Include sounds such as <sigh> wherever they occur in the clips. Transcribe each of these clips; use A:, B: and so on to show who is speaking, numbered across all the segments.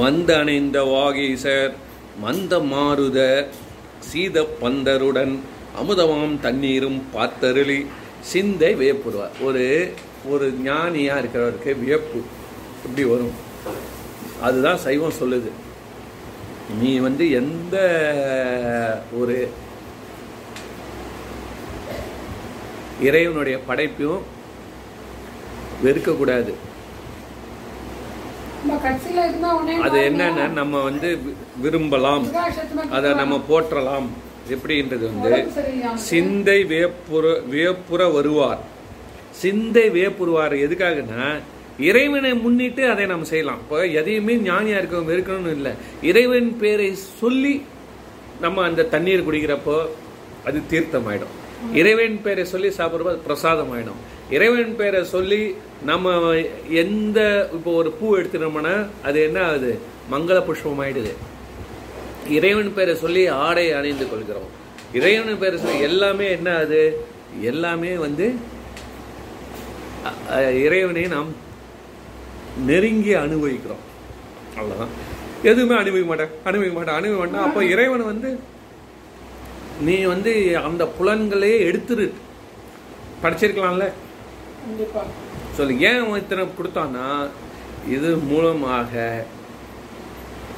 A: வந்தணைந்த வாகீசர் மந்த மாருத சீத பந்தருடன் அமுதமாம் தண்ணீரும் பார்த்தருளி சிந்தை வியப்புருவார் ஒரு ஒரு ஞானியாக இருக்கிறவருக்கு வியப்பு இப்படி வரும். அதுதான் சைவம் சொல்லுது. நீ வந்து எந்த ஒரு இறைவனுடைய படைப்பையும் வெறுக்கக்கூடாது
B: நம்ம கட்சியில இருந்தா உடனே
A: அது என்னன்னா நம்ம வந்து விரும்பலாம். அதை நம்ம போற்றலாம். எப்படின்றது வந்து சிந்தை வியப்புற வியப்புற வருவார். சிந்தை வியப்புருவார் எதுக்காகனா இறைவனை முன்னிட்டு அதை நம்ம செய்யலாம். இப்போ எதையுமே ஞானியா இருக்கவங்க இருக்கணும்னு இல்லை. இறைவன் பேரை சொல்லி நம்ம அந்த தண்ணீர் குடிக்கிறப்போ அது தீர்த்தமாயிடும். இறைவன் பேரை சொல்லி சாப்பிட்றப்போ அது பிரசாதம் ஆயிடும் இறைவன் பேரை சொல்லி நம்ம எந்த இப்போ ஒரு பூ எடுத்துட்டோம்னா அது என்ன ஆகுது? மங்கள புஷ்பம் ஆயிடுது இறைவன் பேரை சொல்லி ஆடை அணிந்து கொள்கிறோம். இறைவன் பேரை சொல்லி எல்லாமே என்ன ஆகுது? எல்லாமே வந்து இறைவனை நாம் நெருங்கி அனுபவிக்கிறோம். அவ்வளவுதான். எதுவுமே அனுபவிக்க மாட்டேன். அனுபவிக்க மாட்டேன். அனுபவிக்க மாட்டேன். அப்போ இறைவன் வந்து நீ வந்து அந்த புலன்களையே எடுத்துரு. படிச்சிருக்கலாம்ல? சொல்லு ஏன் இத்தனை கொடுத்தான்னா இது மூலமாக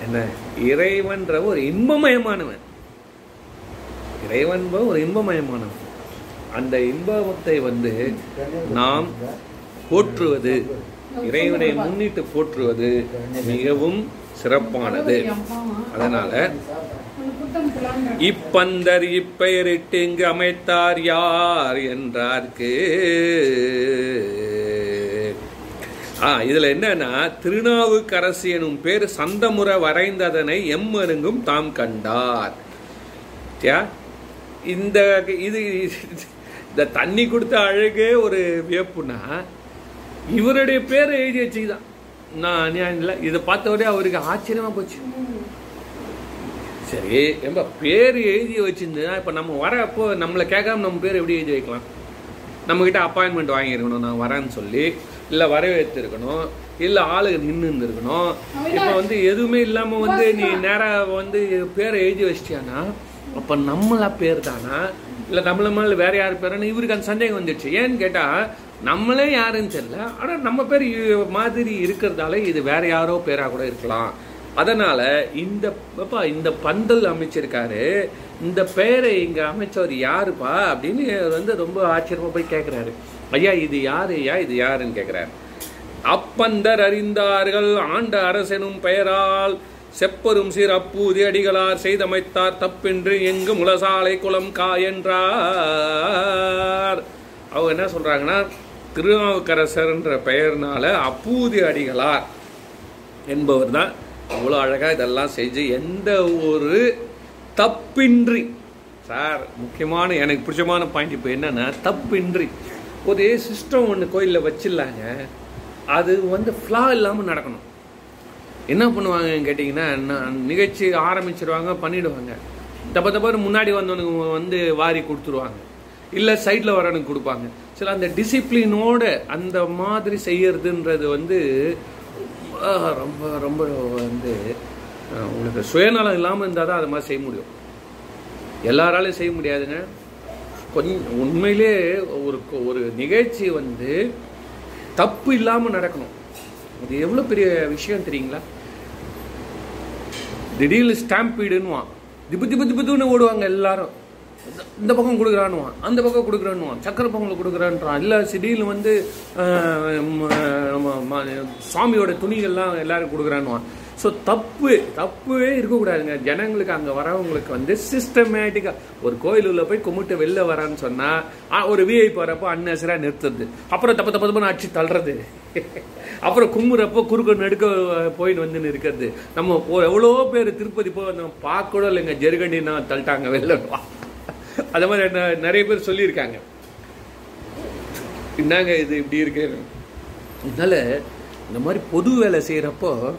A: என்ன? இறைவன்ற ஒரு இன்பமயமானவன். இறைவன் ஒரு இன்பமயமானவன். அந்த இன்பத்தை வந்து நாம் போற்றுவது இறைவனை முன்னிட்டு போற்றுவது மிகவும் சிறப்பானது. அதனால இப்பந்தர் இப்பெயரிட்டு இங்கு அமைத்தார் யார் என்றார்க்கு? ஆ இதுல என்னன்னா திருநாவுக்கரசு எனும் பேர் சந்தமுறை வரைந்ததனை எம்மருங்கும் தாம் கண்டார். யா? இந்த இது இந்த தண்ணி கொடுத்த அழகே ஒரு வியப்புனா இவருடைய பேர் எழுதி வச்சுதான் நான் இல்லை. இதை பார்த்த உடனே அவருக்கு ஆச்சரியமா போச்சு. சரி ரொம்ப பேர் எழுதி வச்சிருந்தா இப்போ நம்ம வரப்போ நம்மளை கேட்காம நம்ம பேர் எப்படி எழுதி வைக்கலாம்? நம்மக்கிட்ட அப்பாயின்மெண்ட் வாங்கியிருக்கணும் நான் வரேன்னு சொல்லி இல்லை வரவேற்றிருக்கணும் இல்லை ஆளுங்க நின்று இருந்திருக்கணும் இப்போ வந்து எதுவுமே இல்லாமல் வந்து நீ நேராக வந்து பேரை எழுதி வச்சிட்டியானா? அப்போ நம்மளா பேர் தானா இல்லை நம்மள மேலே வேற யார் பேருன்னு இவருக்கு அந்த சந்தேகம் வந்துடுச்சு. ஏன்னு கேட்டால் நம்மளே யாருன்னு தெரியல. ஆனால் நம்ம பேர் மாதிரி இருக்கிறதால இது வேற யாரோ பேராக கூட இருக்கலாம். அதனால் இந்த அப்பா இந்த பந்தல் அமைச்சிருக்காரு. இந்த பெயரை இங்கே அமைச்சவர் யாருப்பா அப்படின்னு அவர் வந்து ரொம்ப ஆச்சரியமாக போய் கேட்குறாரு ஐயா இது யார் ஐயா? இது யாருன்னு கேட்கிறாரு அப்பந்தர் அறிந்தார்கள் ஆண்ட அரசெனும் பெயரால் செப்பரும் சீர் அப்பூதி அடிகளார் செய்தமைத்தார். தப்பென்று எங்கு முளசாலை குளம் கா என்றார். அவங்க என்ன சொல்கிறாங்கன்னா திருநாவுக்கரசர்ன்ற பெயர்னால அப்பூதி அடிகளார் என்பவர் தான் அவ்வளோ அழகாக இதெல்லாம் செஞ்சு எந்த ஒரு தப்பின்றி சார் முக்கியமான எனக்கு பிடிச்சமான பாயிண்ட் இப்போ என்னென்னா தப்பின்றி. ஒரு சிஸ்டம் ஒன்று கோயிலில் வச்சிடலாங்க அது வந்து ஃப்ளா இல்லாமல் நடக்கணும். என்ன பண்ணுவாங்கன்னு கேட்டிங்கன்னா நான் நிகழ்ச்சி ஆரம்பிச்சிருவாங்க பண்ணிவிடுவாங்க தப்ப தப்ப முன்னாடி வந்தவனுக்கு வந்து வாரி கொடுத்துருவாங்க. இல்லை சைடில் வரவனுக்கு கொடுப்பாங்க. சில அந்த டிசிப்ளினோட அந்த மாதிரி செய்யறதுன்றது வந்து ரொம்ப ரொம்ப வந்து உங்களுக்கு சுயநலம் இல்லாமல் இருந்தால் தான் அது மாதிரி செய்ய முடியும். எல்லாராலையும் செய்ய முடியாதுங்க. கொஞ்சம் உண்மையிலே ஒரு ஒரு நிகழ்ச்சி வந்து தப்பு இல்லாமல் நடக்கணும். இது எவ்வளோ பெரிய விஷயம் தெரியுங்களா? திடீர்னு ஸ்டாம்பீடுன்னுவான். திப்பு திப்பு திப்புன்னு ஓடுவாங்க எல்லாரும். இந்த- பக்கம் கொடுக்குறான்னுவான். அந்த பக்கம் கொடுக்குறான்னுவான். சக்கரை பொங்கல் கொடுக்குறான்றான். இல்லை சிடியில் வந்து ஆஹ், ம- துணிகள்லாம் எல்லாரும் கொடுக்குறான்னுவான். ஸோ தப்பு தப்புவே இருக்கக்கூடாதுங்க. ஜனங்களுக்கு அங்கே வரவங்களுக்கு வந்து சிஸ்டமேட்டிக்காக ஒரு கோயில் உள்ள போய் கும்பிட்டு வெளில வரான்னு சொன்னால் ஒரு விஐபி வரப்போ அன்னசராக நிறுத்துறது. அப்புறம் தப்பு தப்பு தப்புன்னு அடிச்சு தள்ளுறது. <laughs> அப்புறம் கும்புறப்போ குறுக்க நடுக்க போயின்னு வந்து நிற்கிறது. நம்ம எவ்வளோ பேர் திருப்பதி போய் நம்ம பார்க்க கூட இல்லைங்க. ஜெருகண்டினா தள்ளிட்டாங்க வெளில. அதை மாதிரி ந- நிறைய பேர் சொல்லியிருக்காங்க. என்னங்க இது இப்படி இருக்கு? இதனால் இந்த மாதிரி பொது வேலை செய்கிறப்போ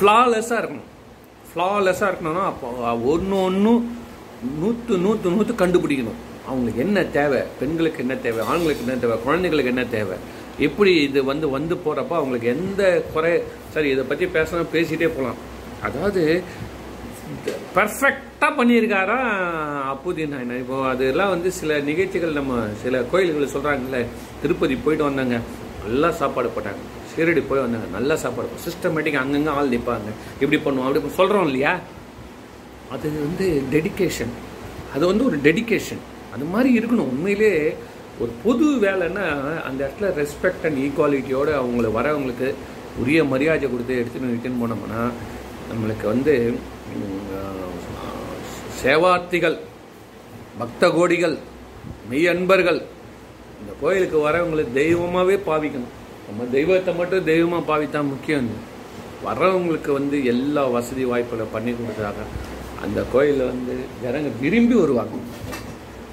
A: ஃப்ளாலெஸ்ஸாக இருக்கணும். ஃப்ளாலெஸ்ஸாக இருக்கணும்னா அப்போ ஒன்று ஒன்றும் நூற்று நூற்று நூற்று கண்டுபிடிக்கணும். அவங்களுக்கு என்ன தேவை? பெண்களுக்கு என்ன தேவை? ஆண்களுக்கு என்ன தேவை? குழந்தைகளுக்கு என்ன தேவை? எப்படி இது வந்து வந்து போகிறப்ப அவங்களுக்கு எந்த குறை? சரி இதை பற்றி பேசணும் பேசிகிட்டே போகலாம் அதாவது பர்ஃபெக்டாக பண்ணியிருக்காரா அப்புதீன் நாயனா? இப்போது அதெல்லாம் வந்து சில நிகழ்ச்சிகள் நம்ம சில கோயில்களில் சொல்கிறாங்கல்ல திருப்பதி போயிட்டு வந்தாங்க நல்லா சாப்பாடு போட்டாங்க. ஷீரடி போய் வந்தாங்க நல்லா சாப்பாடு சிஸ்டமேட்டிக் அங்கங்கே ஆள் நிற்பாங்க இப்படி பண்ணுவோம் அப்படி சொல்கிறோம் இல்லையா? அது வந்து டெடிகேஷன் அது வந்து ஒரு டெடிகேஷன் அது மாதிரி இருக்கணும். உண்மையிலே ஒரு பொது வேலைன்னா அந்த இடத்துல ரெஸ்பெக்ட் அண்ட் ஈக்குவாலிட்டியோடு அவங்கள வரவங்களுக்கு உரிய மரியாதை கொடுத்து எடுத்துன்னு இட்டுன்னு போனோம்னா நம்மளுக்கு வந்து சேவார்த்திகள் பக்த கோடிகள் மெய் அன்பர்கள் இந்த கோயிலுக்கு வரவங்களுக்கு தெய்வமாகவே பாவிக்கணும். நம்ம தெய்வத்தை மட்டும் தெய்வமாக பாவித்தா முக்கியம் வர்றவங்களுக்கு வந்து எல்லா வசதி வாய்ப்புகளை பண்ணி கொடுத்தாங்க அந்த கோயிலில் வந்து ஜனங்க விரும்பி வருவாங்க.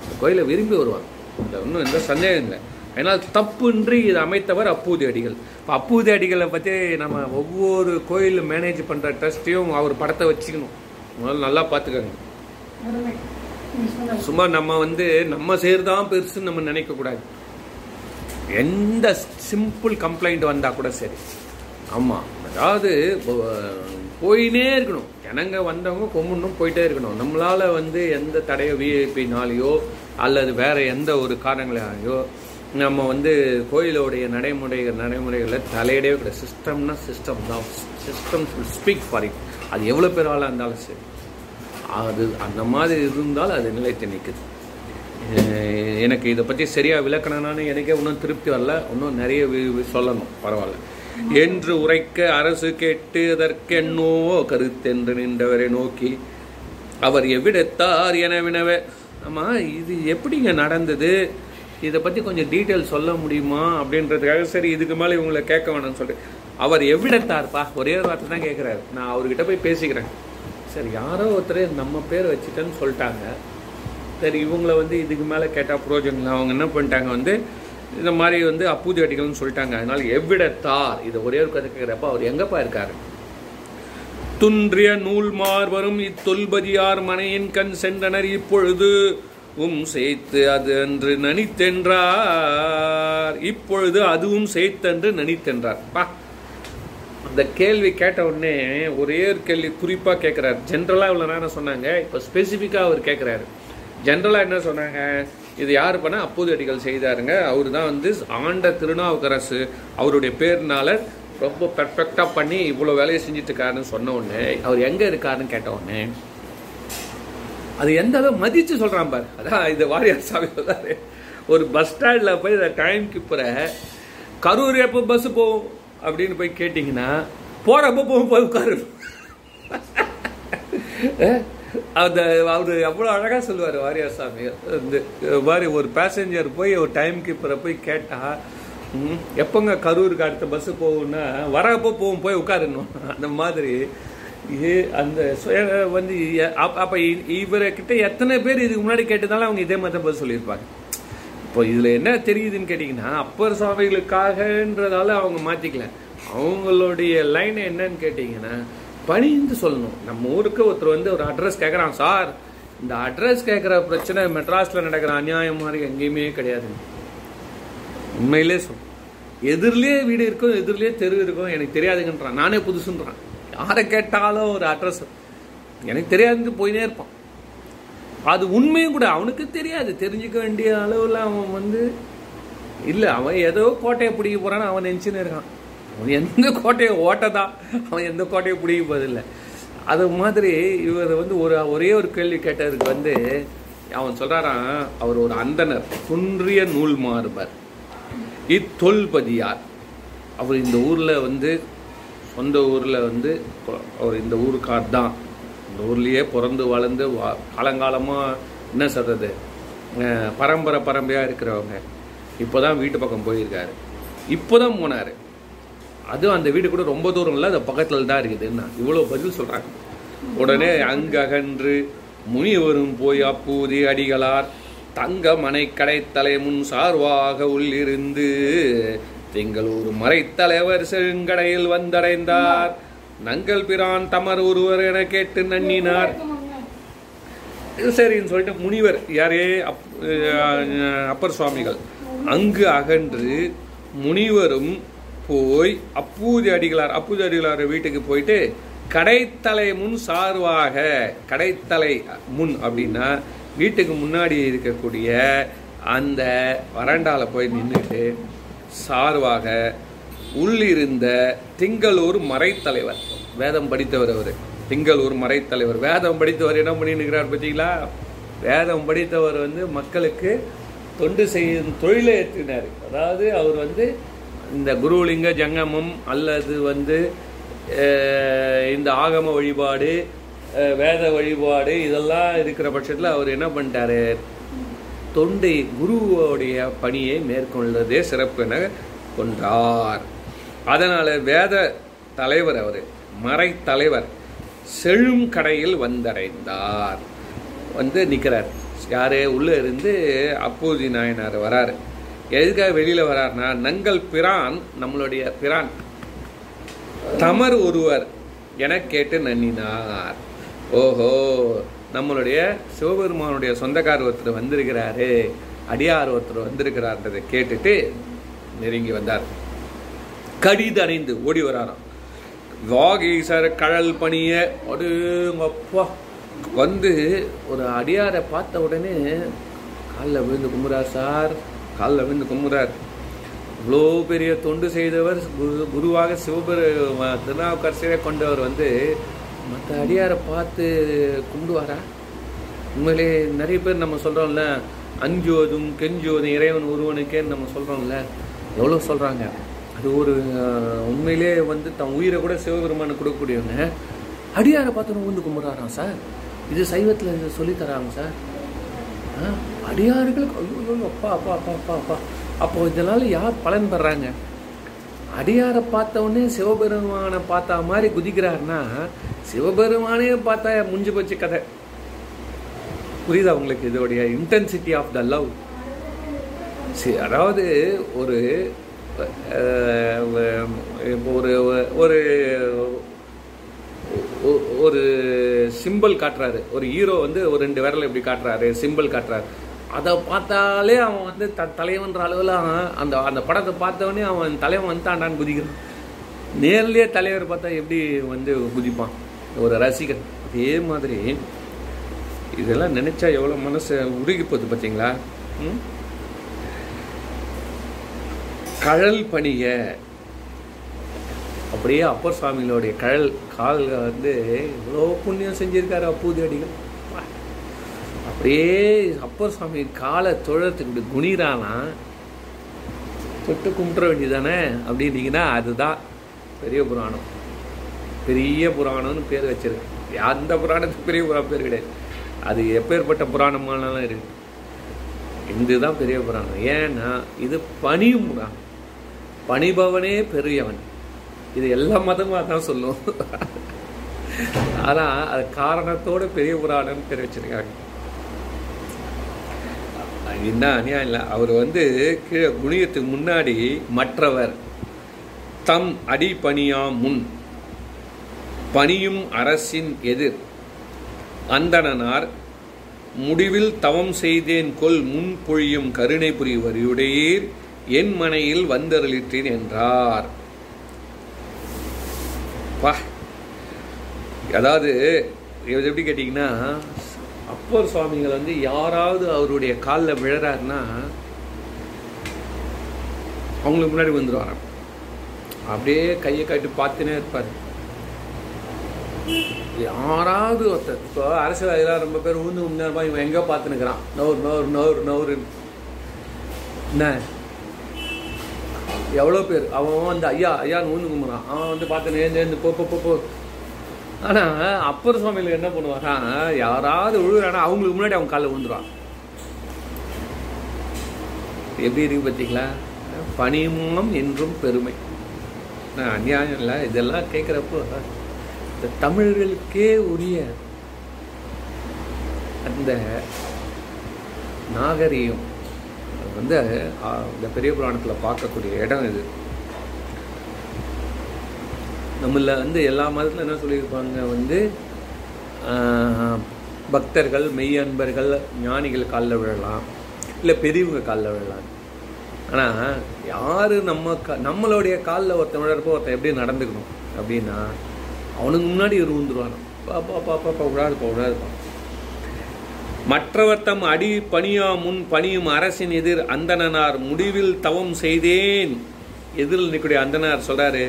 A: அந்த கோயிலை விரும்பி வருவாங்க. அதில் ஒன்றும் எந்த சந்தேகம் இல்லை. அதனால் தப்புன்றி இதை அமைத்தவர் அப்பூதி அடிகள். இப்போ அப்பூதி அடிகளை பற்றி நம்ம ஒவ்வொரு கோயில் மேனேஜ் பண்ணுற ட்ரஸ்ட்டையும் அவர் படத்தை வச்சுக்கணும். முதல்ல நல்லா பார்த்துக்கோங்க. சும்மா நம்ம வந்து நம்ம செய்யறதான் பெருசுன்னு நம்ம நினைக்க கூடாது. எந்த சிம்பிள் கம்ப்ளைண்ட் வந்தா கூட சரி. ஆமா அதாவது போயினே இருக்கணும். ஜனங்க வந்தவங்க கொம்முன்னும் போயிட்டே இருக்கணும். நம்மளால வந்து எந்த தடையோ விஐபினாலேயோ அல்லது வேற எந்த ஒரு காரணங்களாலேயோ நம்ம வந்து கோயிலோடைய நடைமுறை நடைமுறைகளை தலையிடவே கூடாது. சிஸ்டம்னா சிஸ்டம் தான். சிஸ்டம் ஸ்பீக் ஃபார் இட் அது எவ்வளோ பேர் இருந்தாலும் சரி. அது அந்த மாதிரி இருந்தால் அது நிலைத்து நிற்குது. எனக்கு இதை பற்றி சரியாக விளக்கணும்னு எனக்கே இன்னும் திருப்தி வரல. இன்னும் நிறைய சொல்லணும். பரவாயில்ல. என்று உரைக்க அரசு கேட்டு அதற்கென்னோ கருத்தென்று நின்றவரை நோக்கி அவர் எவ்விடத்தார் என வினவ. ஆமாம் இது எப்படிங்க நடந்தது? இதை பற்றி கொஞ்சம் டீட்டெயில் சொல்ல முடியுமா அப்படின்றதுக்காக சரி இதுக்கு மேலே இவங்களை கேட்க வேணாம்னு சொல்லிட்டு. அவர் எவ்விடத்தார்ப்பா? ஒரே ஒரு வார்த்தை தான் கேட்குறாரு நான் அவர்கிட்ட போய் பேசிக்கிறேன். சரி யாரோ ஒருத்தர் நம்ம பேர் வச்சுட்டேன்னு சொல்லிட்டாங்க. சரி இவங்கள வந்து இதுக்கு மேலே கேட்டால் புரோஜனம் அவங்க என்ன பண்ணிட்டாங்க வந்து இந்த மாதிரி வந்து அப்பூதி அடிகள்னு சொல்லிட்டாங்க. அதனால் எவ்விடத்தார்? இதை ஒரே ஒரு கதை கேட்குறப்ப அவர் எங்கப்பா இருக்காரு? துன்றிய நூல் மார்வரும் இத்தொல்பதியார் மனையின் கண் சென்றனர் இப்பொழுது. உம் சேர்த்து அது என்று நனித்தென்றார். இப்பொழுது அதுவும் சேர்த்தென்று நனித்தென்றார். பா. அந்த கேள்வி கேட்ட உடனே ஒரே ஒரு கேள்வி குறிப்பாக கேட்குறாரு ஜென்ரலாக இவ்வளோ நேரம் சொன்னாங்க? இப்போ ஸ்பெசிஃபிக்காக அவர் கேட்குறாரு ஜென்ரலாக என்ன சொன்னாங்க? இது யார் பண்ண? அப்போது அடிகள் செய்தாருங்க. அவர் தான் வந்து ஆண்ட திருநாவுக்கரசு. அவருடைய பேர்னால ரொம்ப பெர்ஃபெக்டாக பண்ணி இவ்வளோ வேலையை செஞ்சுட்டு இருக்காருன்னு சொன்ன உடனே அவர் எங்கே இருக்காருன்னு கேட்ட உடனே அது எந்த அளவு மதிச்சு சொல்றான் பாரு. அதான் இது வாரியார் சாமி ஒரு பஸ் ஸ்டாண்ட்ல போய் இந்த டைம் போகிற கரூர் எப்போ பஸ்ஸு போகும் அப்படின்னு போய் கேட்டிங்கன்னா போறப்ப போகும் போய் உட்காரு. <laughs> அந்த அவர் எவ்வளோ அழகா சொல்லுவார் வாரியார் சாமி. இந்த மாதிரி ஒரு பேசஞ்சர் போய் ஒரு டைம் கீப்பரை போய் கேட்டா எப்போங்க எப்பங்க கரூருக்கு அடுத்த பஸ்ஸு போகும்னா வரப்போ போகும் போய் உட்காருணும் அந்த மாதிரி இது அந்த சுய வந்து அப்போ அப்ப இவர்கிட்ட எத்தனை பேர் இதுக்கு முன்னாடி கேட்டதால அவங்க இதே மாதிரி தான் பதில் சொல்லியிருப்பாங்க. இப்போ இதில் என்ன தெரியுதுன்னு கேட்டிங்கன்னா அப்பர் சுவாமிகளுக்காகன்றதால அவங்க மாற்றிக்கல அவங்களுடைய லைன் என்னன்னு கேட்டிங்கன்னா பணிந்து சொல்லணும். நம்ம ஊருக்கு ஒருத்தர் வந்து ஒரு அட்ரஸ் கேட்குறான் சார் இந்த அட்ரஸ் கேட்குற பிரச்சனை மெட்ராஸில் நடக்கிற அநியாயம் மாதிரி எங்கேயுமே கிடையாது. உண்மையிலே சொல் எதிரிலே வீடு இருக்கும் எதிரிலே தெரு இருக்கும் எனக்கு தெரியாதுங்கன்றான். நானே புதுசுன்றான். யாரை கேட்டாலும் ஒரு அட்ரஸ் எனக்கு தெரியாதுன்னு போயினே இருப்பான். அது உண்மையும் கூட அவனுக்கு தெரியாது. தெரிஞ்சுக்க வேண்டிய அளவில் அவன் வந்து இல்லை அவன் ஏதோ கோட்டையை பிடிக்க போறான்னு அவன் நினச்சின்னு இருக்கான். அவன் எந்த கோட்டையை ஓட்டதா? அவன் எந்த கோட்டையை பிடிக்க போதில்லை அது மாதிரி இவர் வந்து ஒரு ஒரே ஒரு கேள்வி கேட்டதுக்கு வந்து அவன் சொல்றாராம் அவர் ஒரு அந்தனர் குன்றிய நூல் மாறுபர் இத்தொல்பதியார். அவர் இந்த ஊரில் வந்து சொந்த ஊரில் வந்து ஒரு அவர் இந்த ஊருக்கார் தான் இந்த ஊர்லேயே பிறந்து வளர்ந்து வா- காலங்காலமாக என்ன சொல்கிறது பரம்பரை பரம்பரையாக இருக்கிறவங்க. இப்போ தான் வீட்டு பக்கம் போயிருக்காரு. இப்போதான் போனார். அதுவும் அந்த வீடு கூட ரொம்ப தூரம் இல்லை அது பக்கத்தில் தான் இருக்குதுன்னா இவ்வளோ பதில் சொல்கிறாங்க உடனே அங்ககன்று முனிவரும் போய் அப்பூதி அடிகளார் தங்க மனை கடை தலைமுன் சார்வாக உள்ளிருந்து திங்களூர் மறைத்தலைவர் செழுங்கடையில் வந்தடைந்தார். நங்கள் பிரான் தமர் ஒருவர் என கேட்டு நன்னினார். சரின்னு சொல்லிட்டு முனிவர் யாரே? அப் அப்பர் சுவாமிகள். அங்கு அகன்று முனிவரும் போய் அப்பூதி அடிகளார் அப்பூதி அடிகளார் வீட்டுக்கு போயிட்டு கடைத்தலை முன் சார்வாக கடைத்தலை முன் அப்படின்னா வீட்டுக்கு முன்னாடி இருக்கக்கூடிய அந்த வராண்டாவில் போய் நின்றுட்டு சார்வாக உள்ளிருந்த திங்களூர் மறைத்தலைவர். வேதம் படித்தவர் அவர். திங்களூர் மறைத்தலைவர். வேதம் படித்தவர் என்ன பண்ணிட்டு பார்த்தீங்களா? வேதம் படித்தவர் வந்து மக்களுக்கு தொண்டு செய்யும் தொழிலை ஏற்றினார் அதாவது அவர் வந்து இந்த குருலிங்க ஜங்கமம் அல்லது வந்து இந்த ஆகம வழிபாடு வேத வழிபாடு இதெல்லாம் இருக்கிற பட்சத்தில் அவர் என்ன பண்ணிட்டாரு? தொண்டை குருவோடைய பணியை மேற்கொள்வதே சிறப்பு என கொண்டார் அதனால் வேத தலைவர் அவர் மறை தலைவர் செழும் கடையில் வந்தடைந்தார். வந்து நிற்கிறார் யாரே? உள்ளே இருந்து அப்போஜி நாயனார் வராரு. எதுக்காக வெளியில் வரார்னா நங்கள் பிரான் நம்மளுடைய பிரான். தமர் ஒருவர் என கேட்டு நன்னினார். ஓஹோ! நம்மளுடைய சிவபெருமானுடைய சொந்தக்கார் ஒருத்தர் வந்திருக்கிறாரு அடியார் ஒருத்தர் வந்திருக்கிறார்ன்றதை கேட்டுட்டு நெருங்கி வந்தார். கடிதடைந்து ஓடி வராராம். வாகீசர் கழல் பணிய அடுங்கப்பா. வந்து ஒரு அடியாரை பார்த்த உடனே காலில் விழுந்து கும்புறார் சார் காலில் விழுந்து கும்புறார் இவ்வளோ பெரிய தொண்டு செய்தவர் குரு குருவாக சிவபெரு திருநாவுக்கரசரே கொண்டவர் வந்து மற்ற அடியாரை பார்த்து கும்பிடுவாரா? உண்மையிலே நிறைய பேர் நம்ம சொல்கிறோம்ல அஞ்சோதும் கெஞ்சோதும் இறைவன் ஒருவனுக்கேன்னு நம்ம சொல்கிறோம்ல எவ்வளோ சொல்கிறாங்க அது ஒரு உண்மையிலே வந்து தன் உயிரை கூட சிவபெருமானுக்கு கொடுக்கக்கூடியவங்க. அடியாரை பார்த்து நூந்து கும்பிட்றாராம் சார்? இது சைவத்தில் இது சொல்லித்தராங்க சார். ஆ, அடியார்களுக்கு ஐயோ, ஐயோ, அப்பா அப்பா அப்பா அப்பா அப்பா. அப்போ இதனால் யார் பலன் பெறாங்க? அடியாரை பார்த்த உடனே சிவபெருமானை பார்த்தா மாதிரி குதிக்கிறாருன்னா சிவபெருமானே பார்த்தா முடிஞ்சு போச்சு கதை. புரியுதா உங்களுக்கு இதோடைய இன்டென்சிட்டி ஆஃப் த லவ் சரி அதாவது ஒரு இப்போ ஒரு ஒரு ஒரு சிம்பிள் காட்டுறாரு. ஒரு ஹீரோ வந்து ஒரு ரெண்டு விரல் இப்படி காட்டுறாரு சிம்பிள் காட்டுறாரு. அதை பார்த்தாலே அவன் வந்து த தலைவன்ற அளவில் அவன் அந்த அந்த படத்தை பார்த்தவொடனே அவன் தலைவன் வந்துட்டான்டான்னு குதிக்கிறான். நேர்லேயே தலைவர் பார்த்தா எப்படி வந்து குதிப்பான். ஒரு ரசிகன். அதே மாதிரி இதெல்லாம் நினச்சா எவ்வளோ மனசு உருகி போகுது பார்த்தீங்களா? கழல் பணிய அப்படியே அப்பர் சுவாமிகளுடைய கழல் காலில் வந்து இவ்வளோ புண்ணியம் செஞ்சிருக்காரு அப்பூதி அடிகள் அப்படியே அப்பர் சுவாமி காலை தொழத்துக்கு இப்படி குனிறானா தொட்டு கும்பிட வேண்டியதானே அப்படின்னீங்கன்னா அதுதான் பெரிய புராணம். பெரிய புராணம்னு பேர் வச்சிருக்கு. அந்த புராணத்துக்கு பெரிய புராணம் பேர் கிடையாது. அது எப்பேற்பட்ட புராணமானாலும் இருக்கு. இதுதான் பெரிய புராணம். ஏன்னா இது பணியும் புராணம். பணிபவனே பெரியவன். இது எல்லா மதமாக தான் சொல்லும். ஆனால் அது காரணத்தோட பெரிய புராணம்னு பேர் வச்சிருக்காங்க. என்ன அநியாயம் இல்லை. அவர் வந்து கீழே குணியத்துக்கு முன்னாடி மற்றவர். தம் அடி முன். பணியும் அரசின் எதிர். அந்தணனார் முடிவில் தவம் செய்தேன் கொல் முன் பொழியும் கருணை புரிவரையுடையீர் என் மனையில் வந்தருளிட்டேன் என்றார். பா அதாவது எப்படி கேட்டிங்கன்னா அப்பர் சுவாமிகள் வந்து யாராவது அவருடைய காலில் விழறாருன்னா அவங்களுக்கு முன்னாடி வந்துடுவாராம் அப்படியே கையை காட்டி பார்த்துனே இருப்பார். யாராவது ஒருத்தர் இப்போ அரசியல்வாதிகளாக ரொம்ப பேர் ஊந்து முன்னேறமா இவன் எங்கே பார்த்துனுக்குறான். நோர் நோர் நோர் நோரு என்ன? எவ்வளோ பேர்? அவன் வந்து ஐயா ஐயான்னு ஊந்து கும்புறான் அவன் வந்து பார்த்து நேர்ந்து போ போ போ. ஆனால் அப்பர் சுவாமியில் என்ன பண்ணுவாரா யாராவது விழுகிறானா அவங்களுக்கு முன்னாடி அவங்க காலில் விழுந்துருவான் எப்படி இருக்கு பார்த்தீங்களா? பணிமுகம் என்றும் பெருமை. அநியாயம் இல்லை இதெல்லாம் கேட்குறப்போ இந்த தமிழர்களுக்கே உரிய அந்த நாகரிகம். வந்து இந்த பெரிய புராணத்தில் பார்க்கக்கூடிய இடம் இது. நம்மள வந்து எல்லா மதத்தில் என்ன சொல்லியிருப்பாங்க வந்து பக்தர்கள் மெய் அன்பர்கள் ஞானிகள் காலில் விழலாம் இல்லை பெரியவங்க காலில் விழலாம். ஆனால் யார் நம்ம க நம்மளுடைய காலில் ஒருத்தன் விழறப்போ ஒருத்தன் எப்படி நடந்துக்கணும்? அப்படின்னா அவனுக்கு முன்னாடி ஒரு பாப்பா பாப்பா பா விழாதுப்பா மற்றவர் தம் அடி பணியா முன் பணியும் அரசின் எதிர் அந்தணனார் முடிவில் தவம் செய்தேன். எதிரில் நிற்கக்கூடிய அந்தனார் சொல்கிறாரு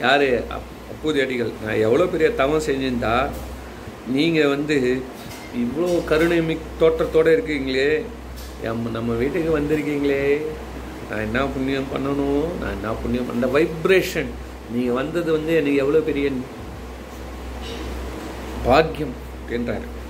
A: யார்? அப்- அப்பூதி அடிகள் நான் எவ்வளோ பெரிய தவம் செஞ்சிருந்தா நீங்கள் வந்து இவ்வளோ கருணை மிக் தோற்றத்தோடு இருக்கீங்களே. எம் நம்ம வீட்டுக்கு வந்திருக்கீங்களே. நான் என்ன புண்ணியம் பண்ணணும்? நான் என்ன புண்ணியம் பண்ண வைப்ரேஷன் நீங்கள் வந்தது வந்து எனக்கு எவ்வளோ பெரிய பாக்கியம் என்றார்.